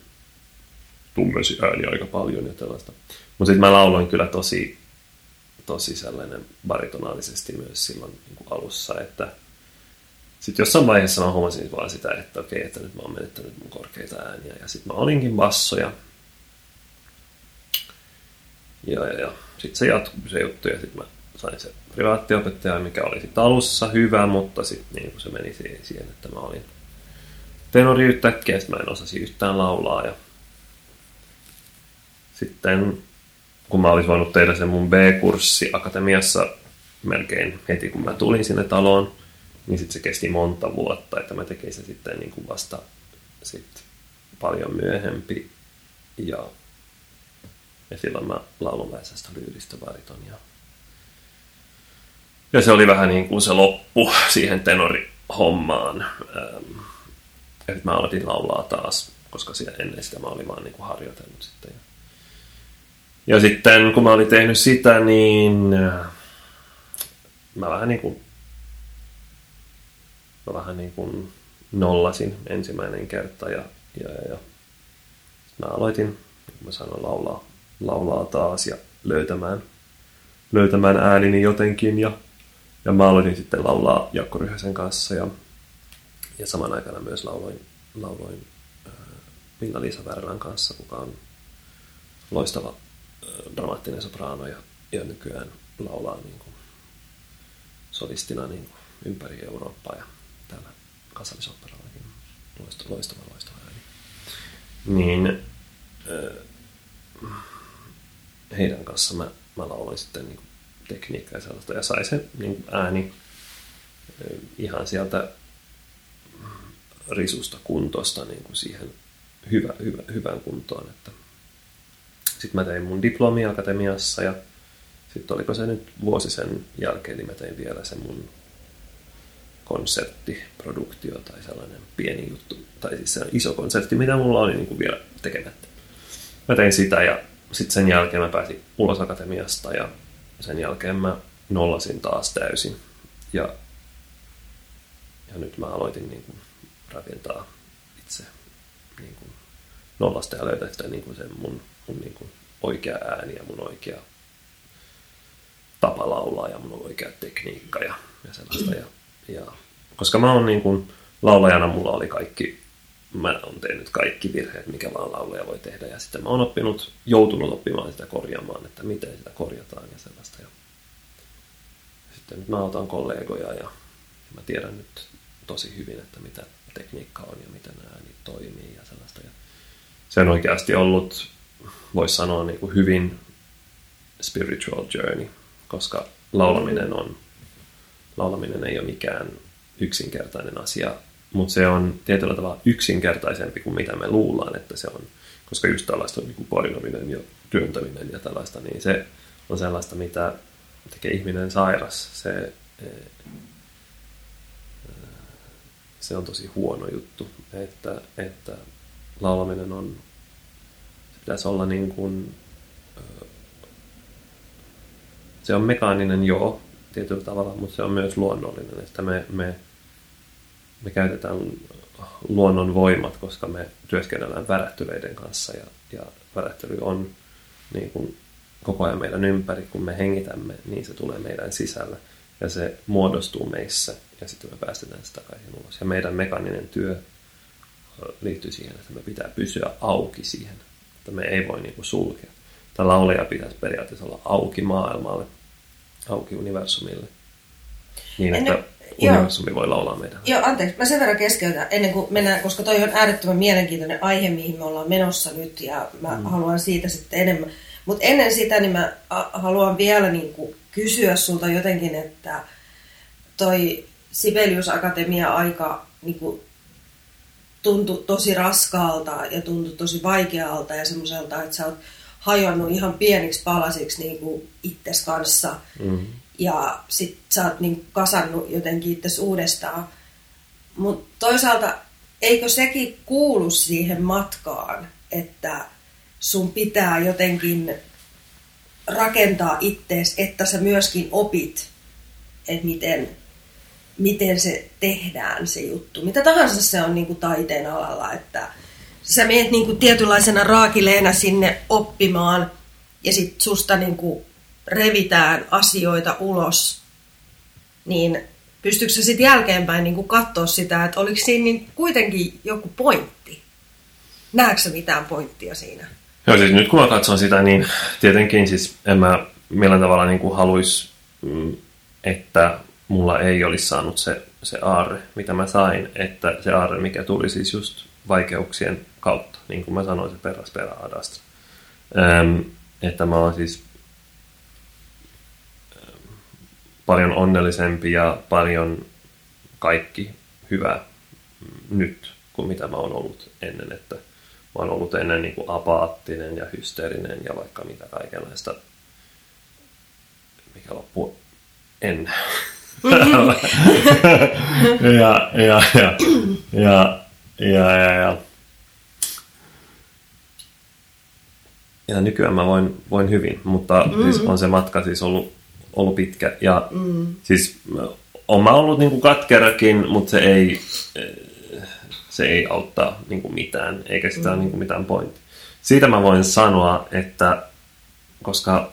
[SPEAKER 2] tummesi ääni aika paljon ja tällaista. Mutta sitten mä lauloin kyllä tosi, tosi sellainen baritonaalisesti myös silloin niin kuin alussa, että sitten jossain vaiheessa mä huomasin vaan sitä, että okei, että nyt mä oon menettänyt mun korkeita ääniä ja sitten mä olinkin basso ja ja, ja, ja. sitten se jatkui se juttu ja sitten mä sain se privaattiopettaja, mikä oli sitten alussa hyvä, mutta sitten niin se meni siihen, että mä olin tenori yhtäkkiä, mä en osasi yhtään laulaa ja sitten kun mä olisin voinut tehdä sen mun B-kurssi akatemiassa melkein heti kun mä tulin sinne taloon, niin sitten se kesti monta vuotta, että mä tekin se sitten niin kuin vasta sit paljon myöhempi. Ja, ja silloin mä laulun väisästä lyylistä baritonia. Ja se oli vähän niin kuin se loppu siihen tenorihommaan. Ähm, että mä aloitin laulaa taas, koska siellä ennen sitä mä olin vaan niin kuin harjoitellut sitten. Ja sitten kun mä olin tehnyt sitä, niin äh, mä vähän niin kuin, mä vähän niin kuin nollasin ensimmäinen kerta ja, ja, ja, ja. mä aloitin, niin mä sanoin, laulaa, laulaa taas ja löytämään, löytämään äänini jotenkin ja, ja mä aloitin sitten laulaa Jakko Ryhäsen kanssa ja, ja saman aikana myös lauloin, lauloin äh, Minna-Liisa Värlän kanssa, kuka on loistava äh, dramaattinen sopraano ja, ja nykyään laulaa niin kuin solistina niin kuin ympäri Eurooppaa ja täällä kansallisoperallakin loistava, loistava, loistava ääni. Niin heidän kanssa mä, mä lauloin sitten niin tekniikkaa ja sellaista ja sai se niin ääni ihan sieltä risusta kuntosta niin kuin siihen hyvä, hyvä, hyvään kuntoon. Että sitten mä tein mun diplomi akatemiassa ja sitten oliko se nyt vuosi sen jälkeen, niin mä tein vielä sen mun konserttiproduktio tai sellainen pieni juttu, tai siis se iso konsertti, mitä mulla oli niin kuin vielä tekemättä. Mä tein sitä ja sitten sen jälkeen mä pääsin ulos akatemiasta ja sen jälkeen mä nollasin taas täysin. Ja, ja nyt mä aloitin niin kuin rakentaa itse niin kuin nollasta ja löytää niin kuin sen mun, mun niin kuin oikea ääni ja mun oikea tapa laulaa ja mun oikea tekniikka ja, ja sellaista. Ja, ja, koska mä oon niin kuin, laulajana, mulla oli kaikki, mä oon tehnyt kaikki virheet, mikä vaan laulaja voi tehdä. Ja sitten mä oon oppinut, joutunut oppimaan sitä korjaamaan, että miten sitä korjataan ja sellaista. Ja sitten nyt mä otan kollegoja ja mä tiedän nyt tosi hyvin, että mitä tekniikka on ja miten ääni toimii ja sellaista. Ja se on oikeasti ollut, voisi sanoa, niin kuin hyvin spiritual journey koska laulaminen on, laulaminen ei ole mikään yksinkertainen asia, mutta se on tietyllä tavalla yksinkertaisempi kuin mitä me luullaan, että se on, koska just tällaista niin kuin painaminen ja työntäminen ja tällaista, niin se on sellaista, mitä tekee ihminen sairas. Se, e, se on tosi huono juttu, että, että laulaminen on, se pitäisi olla niin kuin se on mekaaninen joo, tietyllä tavalla, mutta se on myös luonnollinen, että me, me, me käytetään luonnon voimat, koska me työskennellään värähtelyiden kanssa ja, ja värähtely on niin kuin koko ajan meidän ympäri, kun me hengitämme, niin se tulee meidän sisällä ja se muodostuu meissä ja sitten me päästetään sitä takaisin ulos. Ja meidän mekaaninen työ liittyy siihen, että me pitää pysyä auki siihen, että me ei voi niin kuin sulkea. Tai laulaja pitäisi periaatteessa olla auki maailmalle, auki universumille. Niin, että Ennen, universumi joo. voi laulaa meidän.
[SPEAKER 1] Joo, anteeksi. Mä sen verran keskeytän ennen kuin mennään, koska toi on äärettömän mielenkiintoinen aihe, mihin me ollaan menossa nyt ja mä mm. haluan siitä sitten enemmän. Mutta ennen sitä, niin mä haluan vielä niin kuin kysyä sulta jotenkin, että toi Sibelius Akatemia aika niin kuin tuntui tosi raskaalta ja tuntui tosi vaikealta ja semmoiselta, että sä oot hajonnut ihan pieniksi palasiksi niin kuin itses kanssa. Mm. Ja sit sä oot niin kasannut jotenkin itses uudestaan. Mutta toisaalta eikö sekin kuulu siihen matkaan, että sun pitää jotenkin rakentaa ittees, että sä myöskin opit, että miten, miten se tehdään se juttu. Mitä tahansa se on niin kuin taiteen alalla, että sä menet niin kuin tietynlaisena raakileena sinne oppimaan ja sitten susta niin kuin revitään asioita ulos, niin pystyykö sä sitten jälkeenpäin niin kuin katsoa sitä, että oliko siinä niin kuitenkin joku pointti? Näetkö mitään pointtia siinä?
[SPEAKER 2] Joo, siis nyt kun mä katson sitä, niin tietenkin siis en mä millään tavalla niin haluaisi, mm, että mulla ei olisi saanut se, se aarre, mitä mä sain, että se aarre, mikä tuli siis just vaikeuksien kautta, niin kuin mä sanoin, se peräs perä adasta. Ähm, että mä oon siis paljon onnellisempi ja paljon kaikki hyvä nyt kuin mitä mä oon ollut ennen, että mä oon ollut ennen niin kuin apaattinen ja hysteerinen ja vaikka mitä kaikenlaista, mikä loppuu en. ja, ja, ja, ja, ja, ja, ja. Ja nykyään mä voin, voin hyvin, mutta mm-hmm. siis on se matka siis ollut, ollut pitkä. Ja mm. siis on mä ollut niin kuin katkerakin, mutta se ei, se ei auttaa niin kuin mitään, eikä sitä mm. ole niin kuin mitään pointti. Siitä mä voin sanoa, että koska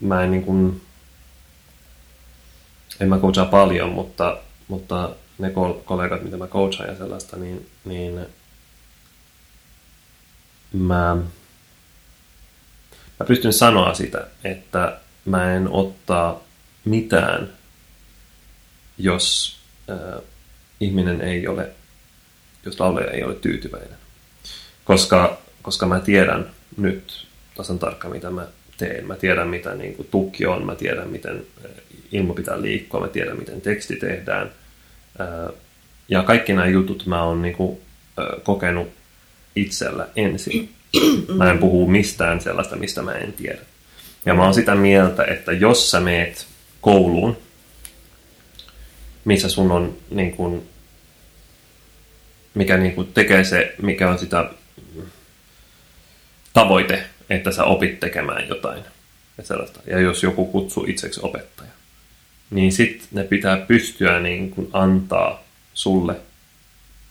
[SPEAKER 2] mä en niin kuin, en mä coachaa paljon, mutta, mutta ne kollegat, mitä mä coachaan ja sellaista, niin, niin mä, mä pystyn sanoa sitä, että mä en ottaa mitään, jos äh, ihminen ei ole, jos laulaja ei ole tyytyväinen. Koska, koska mä tiedän nyt tasan tarkkaan, mitä mä teen. Mä tiedän, mitä niin kuin, tukki on, mä tiedän, miten ilma pitää liikkua, mä tiedän, miten teksti tehdään. Ja kaikki nämä jutut mä oon niin kuin, kokenut itsellä ensin. Mä en puhu mistään sellaista, mistä mä en tiedä. Ja mä oon sitä mieltä, että jos sä meet kouluun, missä sun on niin kuin, mikä niin kuin tekee se, mikä on sitä tavoite, että sä opit tekemään jotain. Ja, sellaista. ja jos joku kutsuu itseksi opettaja, niin sitten ne pitää pystyä niin kuin antaa sulle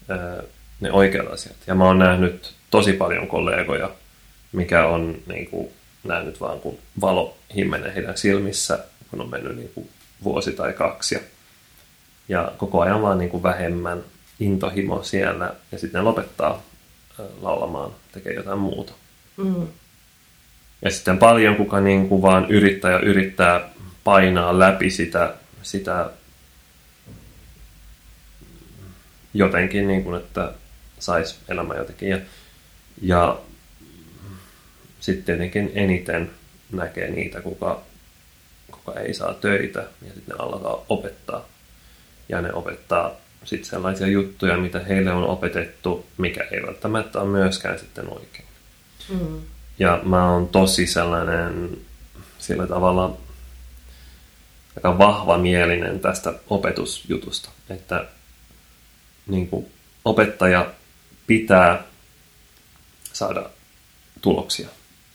[SPEAKER 2] ää, ne oikeat asiat. Ja mä oon nähnyt tosi paljon kollegoja, mikä on niin kuin, nähnyt vaan kun valo himmenee heidän silmissä, kun on mennyt niin kuin vuosi tai kaksi. Ja, ja koko ajan vaan niin kuin vähemmän intohimo siellä ja sitten ne lopettaa laulamaan, tekee jotain muuta. Mm. Ja sitten paljon kuka niin kuin vaan yrittää ja yrittää painaa läpi sitä, sitä jotenkin, niin kuin, että saisi elämä jotenkin. Ja, ja sitten tietenkin eniten näkee niitä, kuka, kuka ei saa töitä ja sitten ne alkaa opettaa. Ja ne opettaa sitten sellaisia juttuja, mitä heille on opetettu, mikä ei välttämättä ole myöskään sitten oikein. Mm. Ja mä oon tosi sellainen sillä tavalla aika vahva mielinen tästä opetusjutusta, että niin kuin opettaja pitää saada tuloksia.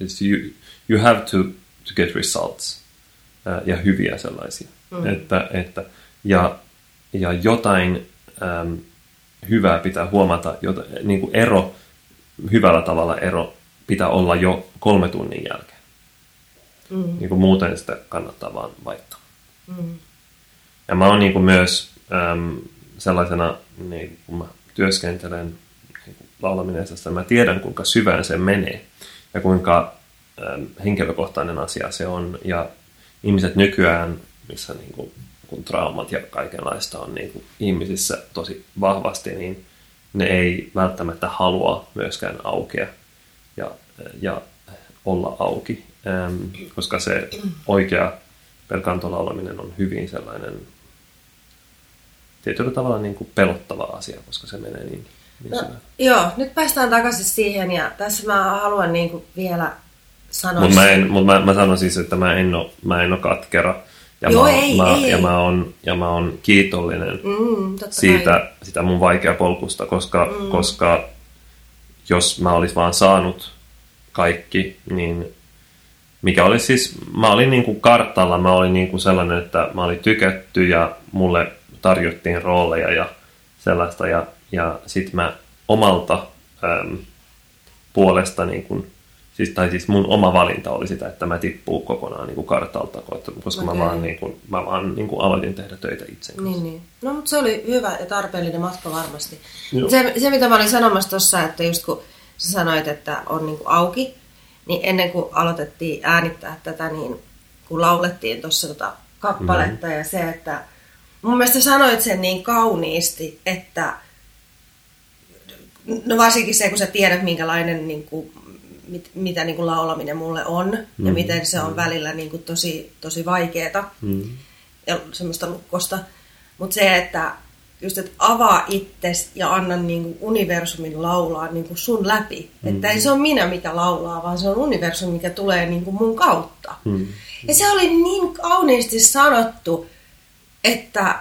[SPEAKER 2] It's you, you have to, to get results uh, ja hyviä sellaisia. Mm. Että, että, ja, ja jotain um, hyvää pitää huomata, jota, niin kuin ero, hyvällä tavalla ero pitää olla jo kolme tunnin jälkeen. Mm. Niin kuin muuten sitä kannattaa vaan vaihtaa. Mm. Ja mä oon niin kuin myös äm, sellaisena, niin kun mä työskentelen laulamisessa, mä tiedän kuinka syvään se menee ja kuinka äm, henkilökohtainen asia se on. Ja ihmiset nykyään, missä niin kuin, kun traumat ja kaikenlaista on niin kuin ihmisissä tosi vahvasti, niin ne ei välttämättä halua myöskään aukea ja, ja olla auki, ähm, koska se oikea pelkantolaulaminen on hyvin sellainen tietyllä tavalla niin kuin pelottava asia, koska se menee niin no,
[SPEAKER 1] Joo, nyt päästään takaisin siihen ja tässä mä haluan niin kuin vielä sanoa...
[SPEAKER 2] Mutta mä, mut mä, mä sanon siis, että mä en ole, mä en ole katkera. Ja, Joo, mä, ei, mä, ei, ja, ei. Mä on, ja mä oon kiitollinen mm, siitä, sitä mun vaikea polkusta, koska, mm. koska jos mä olisin vaan saanut kaikki, niin mikä oli siis, mä olin niin kuin kartalla, mä olin niin kuin sellainen, että mä olin tykätty ja mulle tarjottiin rooleja ja sellaista ja, ja sitten mä omalta äm, puolesta niin kuin, siis, tai siis mun oma valinta oli sitä, että mä tippuu kokonaan niin kuin kartalta, koska okay. mä vaan, niin kuin, mä vaan niin kuin aloitin tehdä töitä itse
[SPEAKER 1] Niin, niin. No, mutta se oli hyvä ja tarpeellinen matka varmasti. Se, se, mitä mä olin sanomassa tuossa, että just kun sä sanoit, että on niin kuin auki, niin ennen kuin aloitettiin äänittää tätä, niin kun laulettiin tuossa tota kappaletta mm. ja se, että mun mielestä sanoit sen niin kauniisti, että no varsinkin se, kun sä tiedät, minkälainen niin kuin, mit, mitä niin kuin laulaminen mulle on mm. ja miten se on välillä niin kuin tosi, tosi vaikeeta mm. ja semmoista lukkosta. Mutta se, että just, että avaa itses ja anna niin kuin universumin laulaa niin kuin sun läpi. Mm. Että ei se ole minä, mikä laulaa, vaan se on universumi, mikä tulee niin kuin mun kautta. Mm. Ja se oli niin kauniisti sanottu, että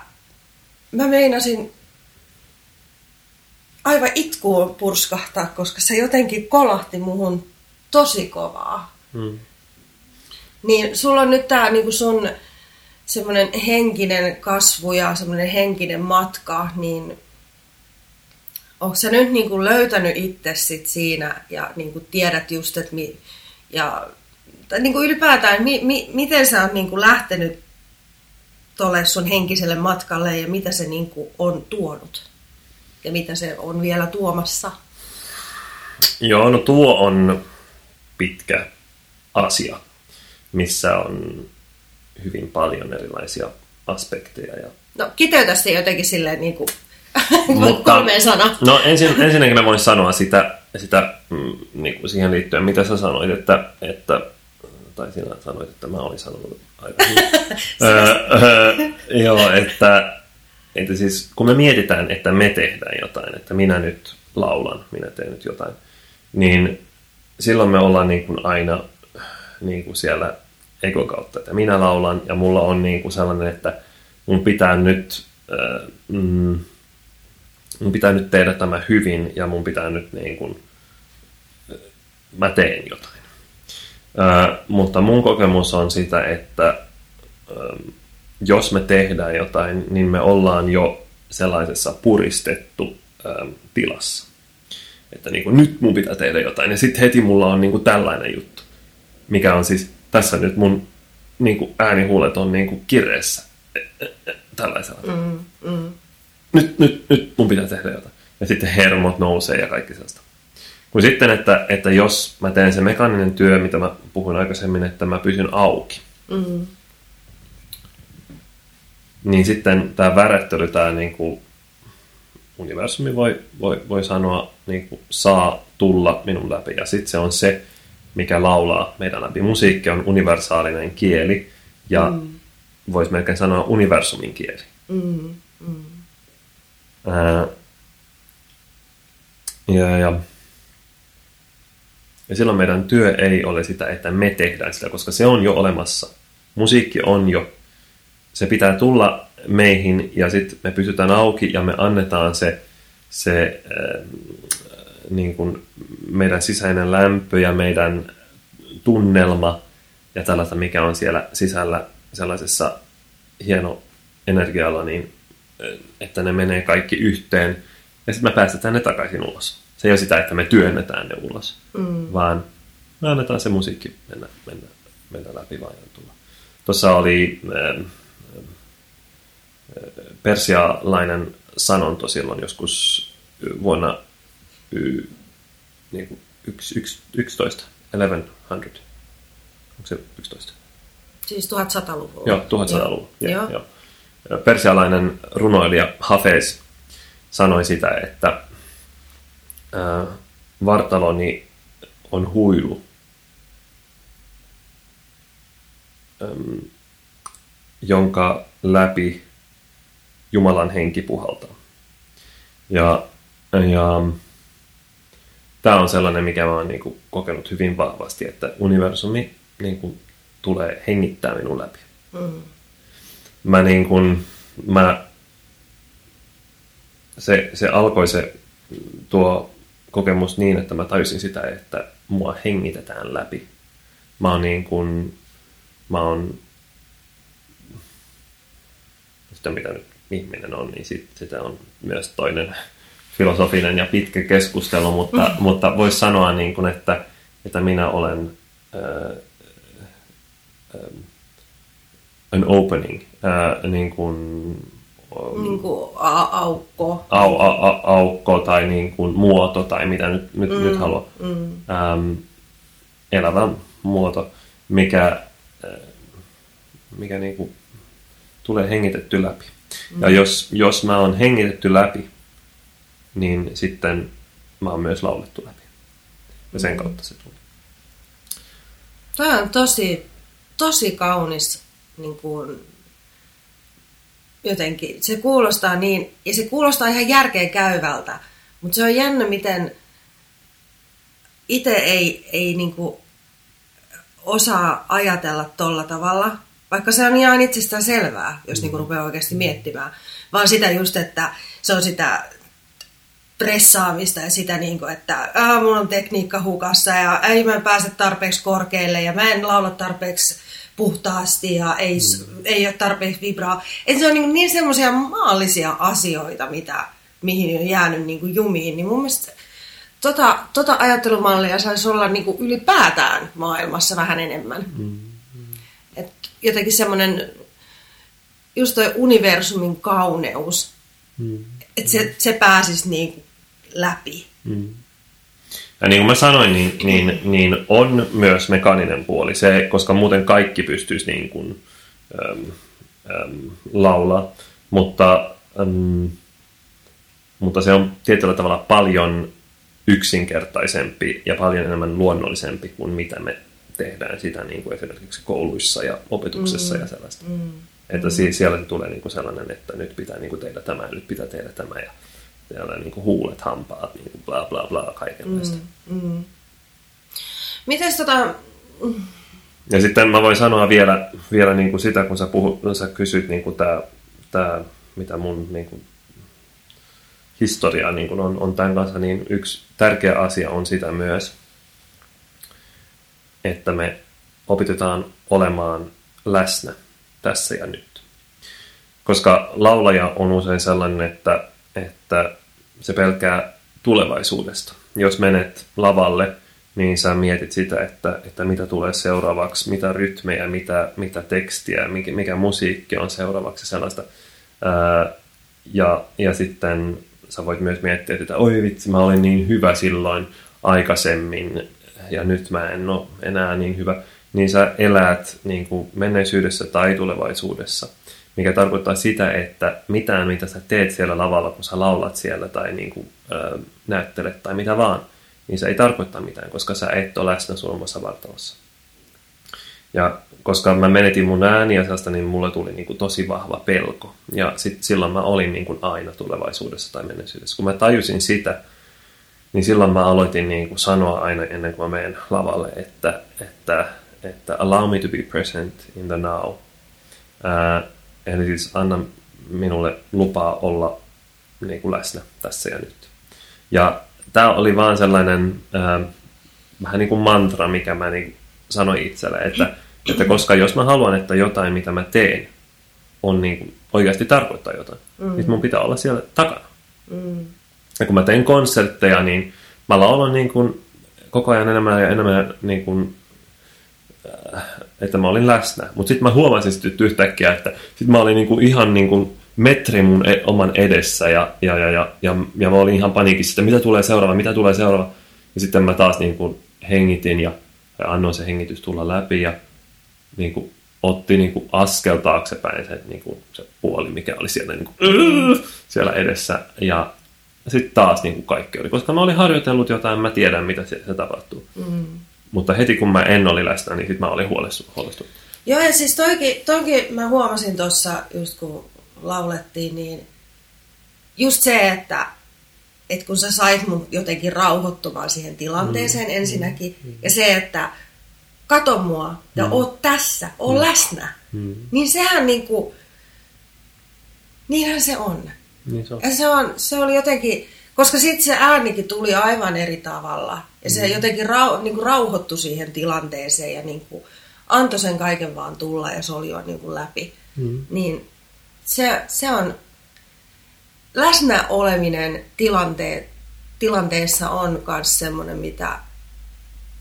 [SPEAKER 1] mä meinasin aivan itkuun purskahtaa, koska se jotenkin kolahti muhun tosi kovaa. Mm. Niin sulla on nyt tää niin sun semmoinen henkinen kasvu ja semmoinen henkinen matka, niin onko sä nyt niin kuin löytänyt itse sit siinä ja niin kuin tiedät just, että mi, ja, tai niin kuin ylipäätään, mi, mi, miten sä oot niin kuin lähtenyt tuolle sun henkiselle matkalle ja mitä se niin kuin on tuonut ja mitä se on vielä tuomassa?
[SPEAKER 2] Joo, no tuo on pitkä asia, missä on hyvin paljon erilaisia aspekteja. Ja...
[SPEAKER 1] No kiteytä se jotenkin silleen niin kuin Mutta, kolmeen sana.
[SPEAKER 2] No ensin, ensinnäkin mä voin sanoa sitä, sitä mm, niin kuin siihen liittyen, mitä sä sanoit, että, että tai sinä sanoit, että mä olin sanonut aika Joo, että, että siis kun me mietitään, että me tehdään jotain, että minä nyt laulan, minä teen nyt jotain, niin silloin me ollaan niin kuin aina niin kuin siellä ego kautta, että minä laulan ja mulla on niin kuin sellainen, että mun pitää nyt äh, mun pitää nyt tehdä tämä hyvin ja mun pitää nyt niin kuin, mä teen jotain. Äh, mutta mun kokemus on sitä, että äh, jos me tehdään jotain, niin me ollaan jo sellaisessa puristettu äh, tilassa. Että niin kuin, nyt mun pitää tehdä jotain. Ja sitten heti mulla on niin kuin tällainen juttu, mikä on siis tässä nyt mun niin kuin äänihuulet on niin kuin kireessä. Tällaisella. Mm, mm. Nyt, nyt, nyt mun pitää tehdä jotain. Ja sitten hermot nousee ja kaikki sellaista. Kun sitten, että, että jos mä teen se mekaaninen työ, mitä mä puhuin aikaisemmin, että mä pysyn auki, mm. Niin sitten tämä värättely, tämä niin kuin universumi voi, voi, voi sanoa, niin kuin, saa tulla minun läpi. Ja sitten se on se, mikä laulaa meidän läpi. Musiikki on universaalinen kieli ja mm. voisi melkein sanoa universumin kieli. Mm. Mm. Ää, ja, ja, ja silloin meidän työ ei ole sitä, että me tehdään sitä, koska se on jo olemassa. Musiikki on jo. Se pitää tulla meihin ja sitten me pysytään auki ja me annetaan se, se äh, niin kuin meidän sisäinen lämpö ja meidän tunnelma ja tällaista, mikä on siellä sisällä sellaisessa hieno energialla, niin että ne menee kaikki yhteen ja sitten me päästetään ne takaisin ulos. Se ei ole sitä, että me työnnetään ne ulos, mm. vaan me annetaan se musiikki mennä, mennä, mennä läpi vaan tulla. Tuossa oli äh, persialainen sanonto silloin joskus vuonna y, niin kuin yksi, yksi, 11, 1100. Onko se 11?
[SPEAKER 1] Siis 1100-luvulla.
[SPEAKER 2] Joo, 1100-luvulla. Joo. Joo. Joo. Persialainen runoilija Hafez sanoi sitä, että ää, vartaloni on huilu, äm, jonka läpi Jumalan henki puhaltaa. Ja, ja tämä on sellainen, mikä mä oon niin kuin, kokenut hyvin vahvasti, että universumi niin kuin, tulee hengittää minun läpi. Mm. Mä niin kuin, mä, se, se alkoi se tuo kokemus niin, että mä tajusin sitä, että mua hengitetään läpi. Mä oon niin kuin, mä oon sitä mitä nyt ihminen on, niin sit, sitä on myös toinen filosofinen ja pitkä keskustelu, mutta, mm. mutta voisi sanoa, niin kuin, että, että minä olen äh, äh, an opening, äh, niin kuin,
[SPEAKER 1] um, niin kuin a- aukko.
[SPEAKER 2] Au, a- a- aukko tai niin kuin muoto tai mitä nyt, nyt, mm, nyt haluaa. Mm. Ähm, elävä muoto, mikä, mikä niin kuin tulee hengitetty läpi. Mm. Ja jos, jos mä oon hengitetty läpi, niin sitten mä oon myös laulettu läpi. Ja sen mm. kautta se tulee.
[SPEAKER 1] Tämä on tosi, tosi kaunis niin kuin, jotenkin. Se kuulostaa niin, ja se kuulostaa ihan järkeen käyvältä, mutta se on jännä, miten itse ei, ei niin kuin osaa ajatella tolla tavalla, vaikka se on ihan itsestään selvää, jos niin kuin rupeaa oikeasti miettimään, vaan sitä just, että se on sitä pressaamista ja sitä, niin kuin, että Aa, mulla on tekniikka hukassa ja ei mä en pääse tarpeeksi korkealle ja mä en laula tarpeeksi puhtaasti ja ei, mm. ei ole tarpeeksi vibraa. Että se on niin, niin semmoisia maallisia asioita, mitä, mihin on jäänyt niin kuin jumiin, niin mun mielestä tota, tota ajattelumallia saisi olla niin kuin ylipäätään maailmassa vähän enemmän. Mm. Jotenkin semmoinen, just toi universumin kauneus, mm. että se, se pääsisi niin läpi. Mm.
[SPEAKER 2] Ja niin kuin mä sanoin, niin, niin, niin on myös mekaaninen puoli, se, koska muuten kaikki pystyisi niin kuin, äm, äm, laulaa, mutta, äm, mutta se on tietyllä tavalla paljon yksinkertaisempi ja paljon enemmän luonnollisempi kuin mitä me tehdään sitä niin kuin esimerkiksi kouluissa ja opetuksessa mm. ja sellaista. Mm. Että mm. siellä tulee niin kuin sellainen, että nyt pitää niin kuin tehdä tämä ja nyt pitää tehdä tämä ja siellä niin kuin huulet, hampaat, niin kuin bla bla bla, kaikenlaista. Mm. Mm.
[SPEAKER 1] Mites tota...
[SPEAKER 2] Ja sitten mä voin sanoa vielä, vielä niin kuin sitä, kun sä, puhut, sä kysyt niin kuin tää, tää, mitä mun niin kuin historia niin kuin on, on tämän kanssa, niin yksi tärkeä asia on sitä myös, että me opitetaan olemaan läsnä tässä ja nyt. Koska laulaja on usein sellainen, että, että se pelkää tulevaisuudesta. Jos menet lavalle, niin sä mietit sitä, että, että mitä tulee seuraavaksi, mitä rytmejä, mitä, mitä tekstiä, mikä, mikä musiikki on seuraavaksi sellaista. Ää, ja, ja sitten sä voit myös miettiä, että oi vitsi, mä olin niin hyvä silloin aikaisemmin ja nyt mä en ole enää niin hyvä. Niin sä elät niin kuin menneisyydessä tai tulevaisuudessa, mikä tarkoittaa sitä, että mitään mitä sä teet siellä lavalla, kun sä laulat siellä tai niin kuin, ö, näyttelet tai mitä vaan, niin se ei tarkoita mitään, koska sä et ole läsnä sun omassa vartalossa. Ja koska mä menetin mun ääniä sellaista, niin mulle tuli niin kuin tosi vahva pelko. Ja sit, silloin mä olin niin kuin aina tulevaisuudessa tai menneisyydessä. Kun mä tajusin sitä, niin silloin mä aloitin niin kuin sanoa aina ennen kuin mä menen lavalle, että, että, että allow me to be present in the now. Ää, eli siis anna minulle lupaa olla niin kuin läsnä tässä ja nyt. Ja tämä oli vaan sellainen ää, vähän niin kuin mantra, mikä mä niin sanoin itselle, että että koska jos mä haluan, että jotain, mitä mä teen, on niin kuin oikeasti tarkoittaa jotain, mm. niin mun pitää olla siellä takana. Mm. Ja kun mä teen konsertteja, niin mä laulan niin kuin koko ajan enemmän ja enemmän, niin kuin, äh, että mä olin läsnä. Mutta sitten mä huomasin sitten yhtäkkiä, että sitten mä olin niin kuin ihan niin kuin metri mun e- oman edessä ja, ja, ja, ja, ja, ja mä olin ihan paniikissa, että mitä tulee seuraava, mitä tulee seuraava. Ja sitten mä taas niin kuin hengitin ja, ja annoin se hengitys tulla läpi ja niin kuin, otti niin kuin, askel taaksepäin se, niin kuin, se puoli, mikä oli siellä, niin kuin, siellä edessä. Ja sitten taas niin kuin kaikki oli, koska mä olin harjoitellut jotain, mä tiedän mitä se, se tapahtuu. Mm. Mutta heti kun mä en oli läsnä, niin sitten mä olin huolestunut.
[SPEAKER 1] Joo, ja siis toikin, toikin mä huomasin tuossa, just kun laulettiin, niin just se, että, että kun sä sait mun jotenkin rauhoittumaan siihen tilanteeseen mm. ensinnäkin, mm. ja se, että kato mua ja mm. oot tässä, oo mm. läsnä. Mm. Niin sehän niinku, niinhän se on. Niin se on. Ja se, on, se oli jotenkin, koska sitten se äänikin tuli aivan eri tavalla. Ja se mm. jotenkin rau, niinku rauhoittui siihen tilanteeseen ja niinku antoi sen kaiken vaan tulla ja se oli jo niinku läpi. Mm. Niin se, se on, läsnä oleminen tilanteet, tilanteessa on myös semmoinen, mitä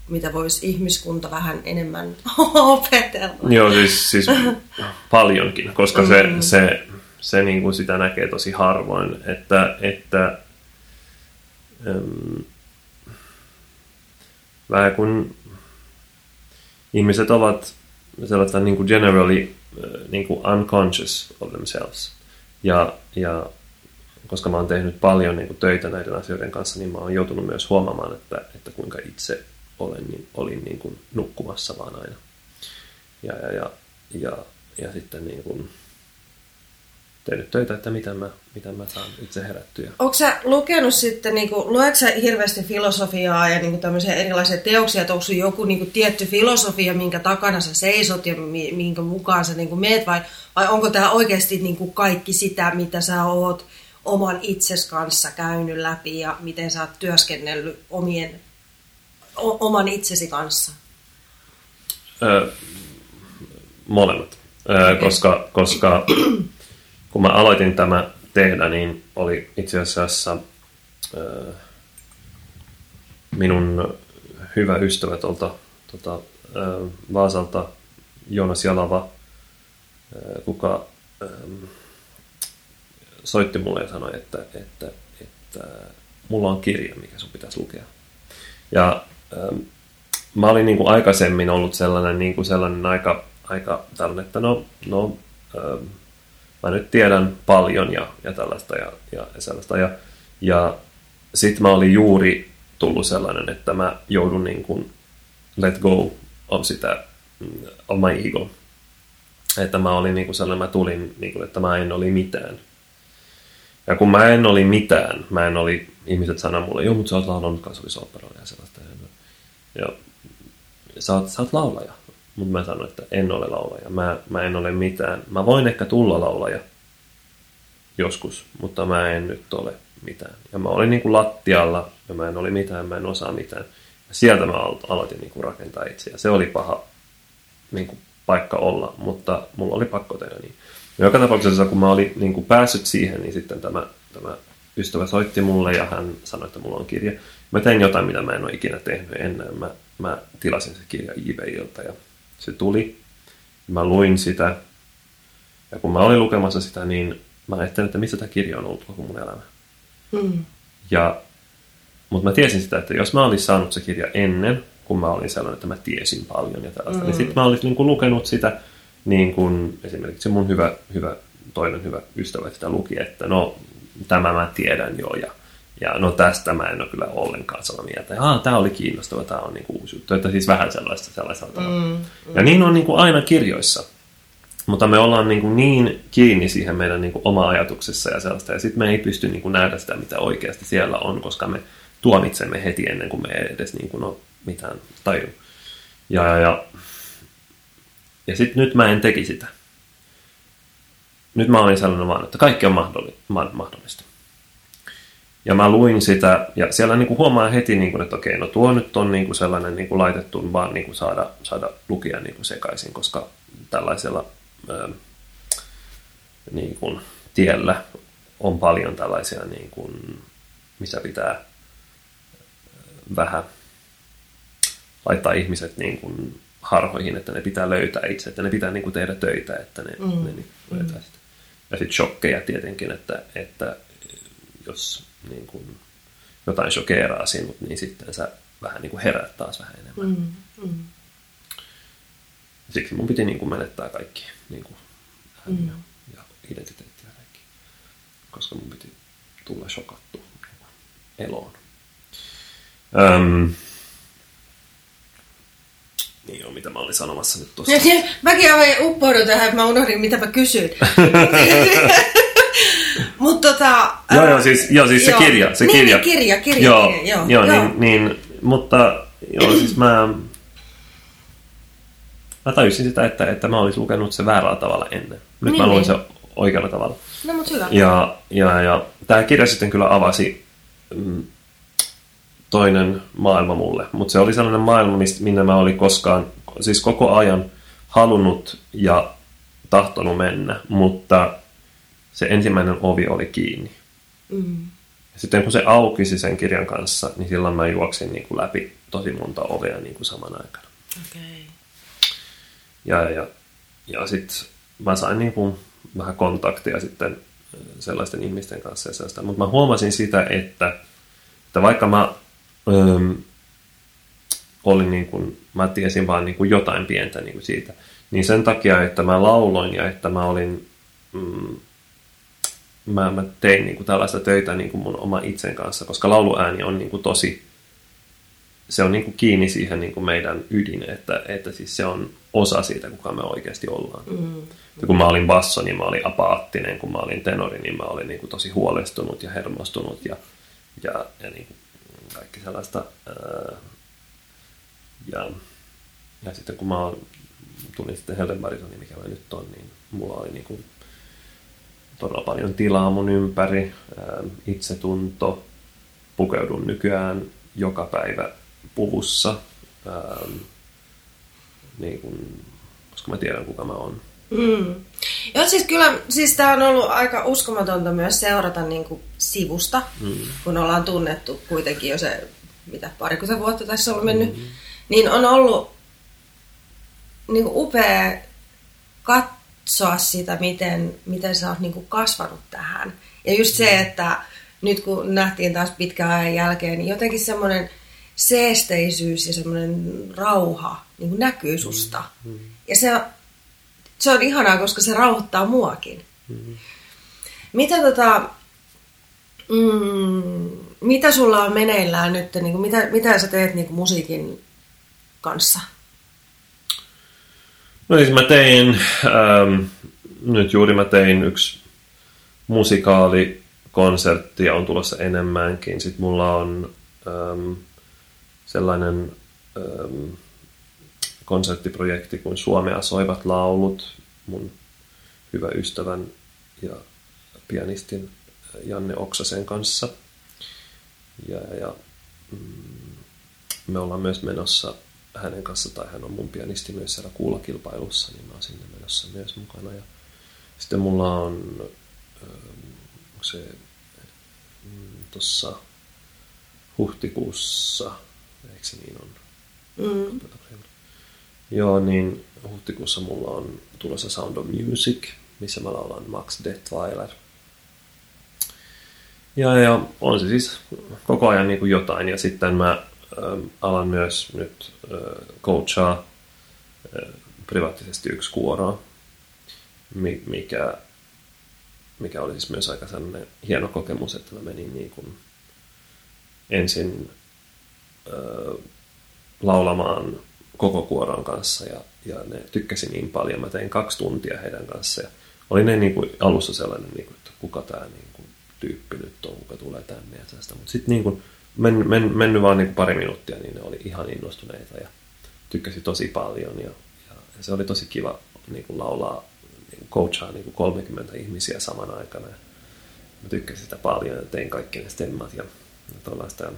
[SPEAKER 1] mitä voisi ihmiskunta vähän enemmän opetella.
[SPEAKER 2] Joo, siis, siis paljonkin, koska mm. se, se, niin kuin sitä näkee tosi harvoin, että, että äm, vähän kun ihmiset ovat sellaista niin kuin generally niin kuin unconscious of themselves. Ja, ja koska mä oon tehnyt paljon niin kuin töitä näiden asioiden kanssa, niin mä oon joutunut myös huomaamaan, että, että kuinka itse olen, niin, olin niin kuin nukkumassa vaan aina. Ja, ja, ja, ja, ja sitten niin kuin tehnyt töitä, että miten mä, miten mä saan itse herättyä.
[SPEAKER 1] Onko sä lukenut sitten, niin kuin, luetko sä hirveästi filosofiaa ja niin kuin tämmöisiä erilaisia teoksia, että onko sun joku niin kuin, tietty filosofia, minkä takana sä seisot ja minkä mukaan sä niin kuin, meet, vai, vai onko tämä oikeasti niin kuin, kaikki sitä, mitä sä oot oman itses kanssa käynyt läpi ja miten sä oot työskennellyt omien, o, oman itsesi kanssa?
[SPEAKER 2] Öö, molemmat, öö, okay. koska, koska kun mä aloitin tämä tehdä, niin oli itse asiassa minun hyvä ystävä tuolta tuota, Vaasalta, Joonas Jalava, kuka soitti mulle ja sanoi, että, että, että mulla on kirja, mikä sun pitäisi lukea. Ja mä olin niin kuin aikaisemmin ollut sellainen, niin kuin sellainen aika, aika tällainen, että no, no mä nyt tiedän paljon ja, ja tällaista ja, ja, sellaista. Ja, ja sitten mä olin juuri tullut sellainen, että mä joudun niin kuin let go of sitä, mm, of my ego. Että mä olin niin kuin sellainen, mä tulin, niin kuin, että mä en oli mitään. Ja kun mä en oli mitään, mä en oli, ihmiset sanoi mulle, joo, mutta sä oot laulannut kansallisoperoilla ja sellaista. Ja, ja sä, oot, sä oot laulaja. Mutta mä sanoin, että en ole laulaja. Mä, mä en ole mitään. Mä voin ehkä tulla laulaja joskus, mutta mä en nyt ole mitään. Ja mä olin niin kuin lattialla ja mä en ole mitään, mä en osaa mitään. Ja sieltä mä aloitin niin kuin rakentaa itseä. Se oli paha niin kuin paikka olla, mutta mulla oli pakko tehdä niin. Ja joka tapauksessa, kun mä olin niin kuin päässyt siihen, niin sitten tämä, tämä ystävä soitti mulle ja hän sanoi, että mulla on kirja. Mä tein jotain, mitä mä en ole ikinä tehnyt ennen. Mä, mä tilasin se kirja eBayilta ja se tuli. Mä luin sitä. Ja kun mä olin lukemassa sitä, niin mä ajattelin, että missä tämä kirja on ollut koko mun elämä. Mm. Ja, mutta mä tiesin sitä, että jos mä olisin saanut se kirja ennen, kun mä olin sellainen, että mä tiesin paljon ja tällaista, niin mm. niin sitten mä olisin niin kuin lukenut sitä niin kuin esimerkiksi mun hyvä, hyvä, toinen hyvä ystävä sitä luki, että no tämä mä tiedän jo ja, ja no tästä mä en ole kyllä ollenkaan samaa mieltä. Ja tämä oli kiinnostava, tämä on niin kuin uusi juttu. Että siis vähän sellaista sellaista mm, mm. Ja niin on niin kuin aina kirjoissa. Mutta me ollaan niin, kuin niin kiinni siihen meidän niin kuin oma ajatuksessa ja sellaista. Ja sitten me ei pysty niin kuin nähdä sitä, mitä oikeasti siellä on, koska me tuomitsemme heti ennen kuin me edes niin kuin ole mitään taju. Ja, ja, ja ja sitten nyt mä en teki sitä. Nyt mä olin sellainen vaan, että kaikki on mahdollista. Ja mä luin sitä, ja siellä niin kuin huomaa heti, niin kuin, että okei, no tuo nyt on niin kuin sellainen niin kuin laitettu vaan niin kuin saada, saada lukia niin kuin sekaisin, koska tällaisella ää, niin kuin tiellä on paljon tällaisia, niin kuin, missä pitää vähän laittaa ihmiset niin kuin harhoihin, että ne pitää löytää itse, että ne pitää niin kuin tehdä töitä, että ne, mm. ne niin löytää mm. sitä. Ja sitten shokkeja tietenkin, että, että jos niin kuin jotain shokeeraa sinut, niin sitten sä vähän niin kuin herät taas vähän enemmän. Mm. Mm. Siksi mun piti niin kuin menettää kaikki niin kuin mm. ja identiteetti ja kaikki, koska mun piti tulla shokattu eloon. Öm, niin on, mitä mä olin sanomassa nyt tuossa.
[SPEAKER 1] Mäkin aivan uppoudun tähän, että mä unohdin, mitä mä kysyin. Mutta tota...
[SPEAKER 2] Joo, joo, siis, joo, siis joo. se kirja. Se
[SPEAKER 1] niin,
[SPEAKER 2] kirja.
[SPEAKER 1] Niin, kirja, kirja,
[SPEAKER 2] joo,
[SPEAKER 1] kirja, joo.
[SPEAKER 2] joo, joo. Niin, niin, mutta joo, siis mä... Mä tajusin sitä, että, että mä olisin lukenut se väärällä tavalla ennen. Nyt niin, mä luin niin. se oikealla tavalla.
[SPEAKER 1] No, mutta hyvä.
[SPEAKER 2] Ja, ja, ja tämä kirja sitten kyllä avasi mm, toinen maailma mulle. Mutta se oli sellainen maailma, minne mä olin koskaan, siis koko ajan halunnut ja tahtonut mennä, mutta se ensimmäinen ovi oli kiinni. Mm. Ja sitten kun se aukisi sen kirjan kanssa, niin silloin mä juoksin niin kuin läpi tosi monta ovea niin kuin saman aikana.
[SPEAKER 1] Okay.
[SPEAKER 2] Ja, ja, ja sitten mä sain niin kuin vähän kontaktia sitten sellaisten ihmisten kanssa ja sellaista. Mutta mä huomasin sitä, että, että vaikka mä oli niin kuin, mä tiesin vaan niin kuin jotain pientä niin kuin siitä. Niin sen takia, että mä lauloin ja että mä olin, mm, mä, mä tein niin kuin tällaista töitä niin kuin mun oma itsen kanssa, koska lauluääni on niin kuin tosi, se on niin kuin kiinni siihen niin kuin meidän ydin, että, että siis se on osa siitä, kuka me oikeasti ollaan. Mm. Ja kun mä olin basso, niin mä olin apaattinen, kun mä olin tenori, niin mä olin niin kuin tosi huolestunut ja hermostunut ja, ja, ja niin kuin kaikki sellaista. Ää, ja, ja sitten kun mä tulin sitten Helen Barisoni, mikä mä nyt on, niin mulla oli niin kuin todella paljon tilaa mun ympäri, itsetunto, pukeudun nykyään joka päivä puvussa, niin kuin, koska mä tiedän kuka mä oon.
[SPEAKER 1] Mm. Joo, siis kyllä, siis tämä on ollut aika uskomatonta myös seurata niin kuin sivusta, mm. kun ollaan tunnettu kuitenkin jo se, mitä parikymmentä vuotta tässä on mennyt, mm. niin on ollut niin kuin upea katsoa sitä, miten, miten sä oot niin kuin kasvanut tähän. Ja just se, mm. että nyt kun nähtiin taas pitkän ajan jälkeen, niin jotenkin semmoinen seesteisyys ja semmoinen rauha niin kuin näkyy susta. Mm. Ja se se on ihanaa, koska se rauhoittaa muakin. Mm-hmm. Mitä, tota, mm, mitä sulla on meneillään nyt? Niin kuin, mitä, mitä sä teet niin kuin musiikin kanssa?
[SPEAKER 2] No siis mä tein, ähm, nyt juuri mä tein yksi musikaalikonsertti ja on tulossa enemmänkin. Sitten mulla on ähm, sellainen ähm, konserttiprojekti kuin Suomea soivat laulut, mun hyvä ystävän ja pianistin Janne Oksasen kanssa. Ja, ja mm, me ollaan myös menossa hänen kanssa, tai hän on mun pianisti myös siellä kuulakilpailussa, niin mä oon sinne menossa myös mukana. Ja sitten mulla on ähm, se mm, tuossa huhtikuussa, eikö se niin on? Mm. Joo, niin huhtikuussa mulla on tulossa Sound of Music, missä mä laulan Max Detweiler. Ja, ja on se siis koko ajan niin kuin jotain. Ja sitten mä alan myös nyt coachaa privaattisesti yksi kuoroa, mikä, mikä oli siis myös aika sellainen hieno kokemus, että mä menin niin kuin ensin äh, laulamaan koko kuoron kanssa ja, ja ne tykkäsi niin paljon. Mä tein kaksi tuntia heidän kanssa ja oli ne niin kuin alussa sellainen, niin kuin, että kuka tämä niin kuin, tyyppi nyt on, kuka tulee tänne ja tästä. Mutta sitten niin kuin, men, men, mennyt vaan niin pari minuuttia, niin ne oli ihan innostuneita ja tykkäsi tosi paljon ja, ja se oli tosi kiva niin kuin laulaa, niin kuin coachaa niin kuin 30 ihmisiä saman aikana. Mä tykkäsin sitä paljon ja tein kaikki ne stemmat ja, ja tuollaista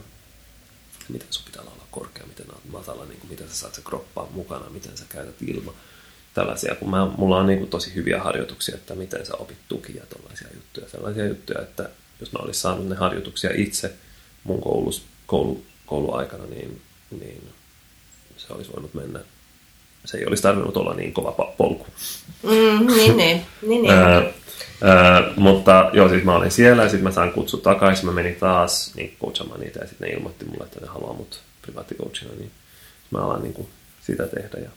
[SPEAKER 2] miten sun pitää olla korkea, miten olet matala, niin kuin, miten sä saat se kroppaa mukana, miten sä käytät ilma. Tällaisia, kun mä, mulla on niin kuin, tosi hyviä harjoituksia, että miten sä opit tukia, tällaisia juttuja. Sellaisia juttuja, että jos mä olisin saanut ne harjoituksia itse mun koulus, koulu, kouluaikana, niin, niin se olisi voinut mennä se ei olisi tarvinnut olla niin kova polku.
[SPEAKER 1] Mm, niin, niin. niin, niin.
[SPEAKER 2] Öö, mutta joo, siis mä olin siellä ja sitten mä sain kutsu takaisin. Mä menin taas niin coachamaan niitä ja sitten ne ilmoitti mulle, että ne haluaa mut privaatticoachina, niin mä alan niin kuin sitä tehdä. Ja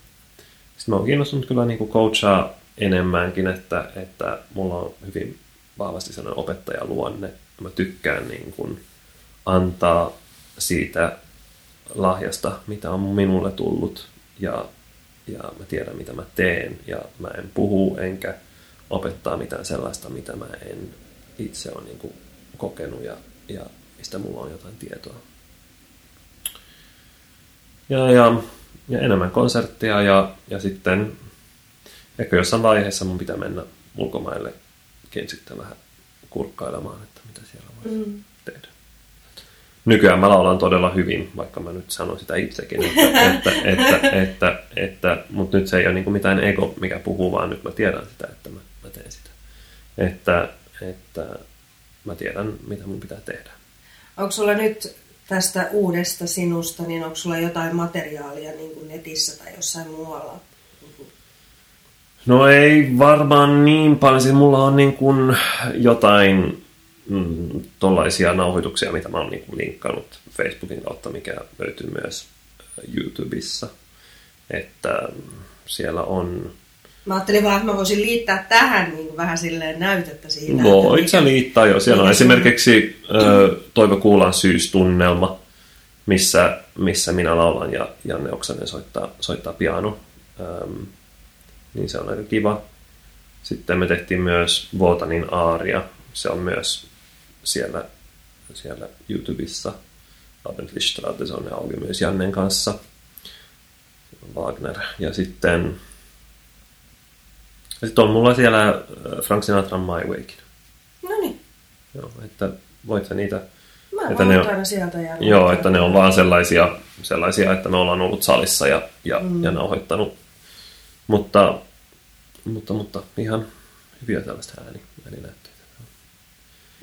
[SPEAKER 2] sitten mä oon kiinnostunut kyllä niin kuin coachaa enemmänkin, että, että mulla on hyvin vahvasti sellainen opettajaluonne. Mä tykkään niin kuin antaa siitä lahjasta, mitä on minulle tullut ja, ja mä tiedän, mitä mä teen ja mä en puhu enkä opettaa mitään sellaista, mitä mä en itse ole niin kuin kokenut ja, ja mistä mulla on jotain tietoa. Ja, ja, ja enemmän konsertteja ja, ja sitten ehkä jossain vaiheessa mun pitää mennä ulkomaillekin sitten vähän kurkkailemaan, että mitä siellä voisi mm. Nykyään mä laulan todella hyvin, vaikka mä nyt sanon sitä itsekin, että, että, että, että, että, että mutta nyt se ei ole niin mitään ego, mikä puhuu, vaan nyt mä tiedän sitä, että mä mä teen sitä. Että, että mä tiedän, mitä mun pitää tehdä.
[SPEAKER 1] Onko sulla nyt tästä uudesta sinusta, niin onko sulla jotain materiaalia niin kuin netissä tai jossain muualla?
[SPEAKER 2] No ei varmaan niin paljon. Siis mulla on niin kuin jotain mm, tollaisia nauhoituksia, mitä mä oon niin kuin linkkannut Facebookin kautta, mikä löytyy myös YouTubessa. Että siellä on...
[SPEAKER 1] Mä ajattelin vaan, että mä voisin liittää tähän niin kuin vähän silleen näytettä siitä.
[SPEAKER 2] Voit sä liittää jo. Siellä on esimerkiksi ö, Toivo Kuulan syystunnelma, missä, missä minä laulan ja Janne Oksanen soittaa, soittaa piano. Öm, niin se on aika kiva. Sitten me tehtiin myös Votanin aaria. Se on myös siellä, siellä YouTubessa. Abendlichstraat, se on auki myös Jannen kanssa. Wagner. Ja sitten, ja sitten on mulla siellä äh, Frank Sinatran My Wakein.
[SPEAKER 1] No niin.
[SPEAKER 2] Joo, että voit sä niitä...
[SPEAKER 1] Mä
[SPEAKER 2] että
[SPEAKER 1] ne
[SPEAKER 2] on,
[SPEAKER 1] sieltä ja
[SPEAKER 2] joo, että ne on vaan sellaisia, sellaisia, että me ollaan ollut salissa ja, ja, mm. ja nauhoittanut. Mutta, mutta, mutta ihan hyviä tällaista ääni, ääninäyttöitä.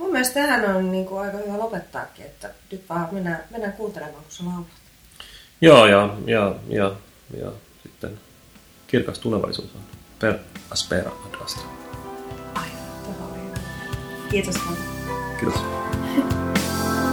[SPEAKER 1] Mun mielestä tähän on niin kuin aika hyvä lopettaakin, että nyt vaan mennään, mennään kuuntelemaan, kun sä laulat.
[SPEAKER 2] Joo, ja, ja, ja, ja sitten kirkas tulevaisuus on per aspera ad astra.
[SPEAKER 1] Aivan, hyvä. Kiitos paljon.
[SPEAKER 2] Kiitos.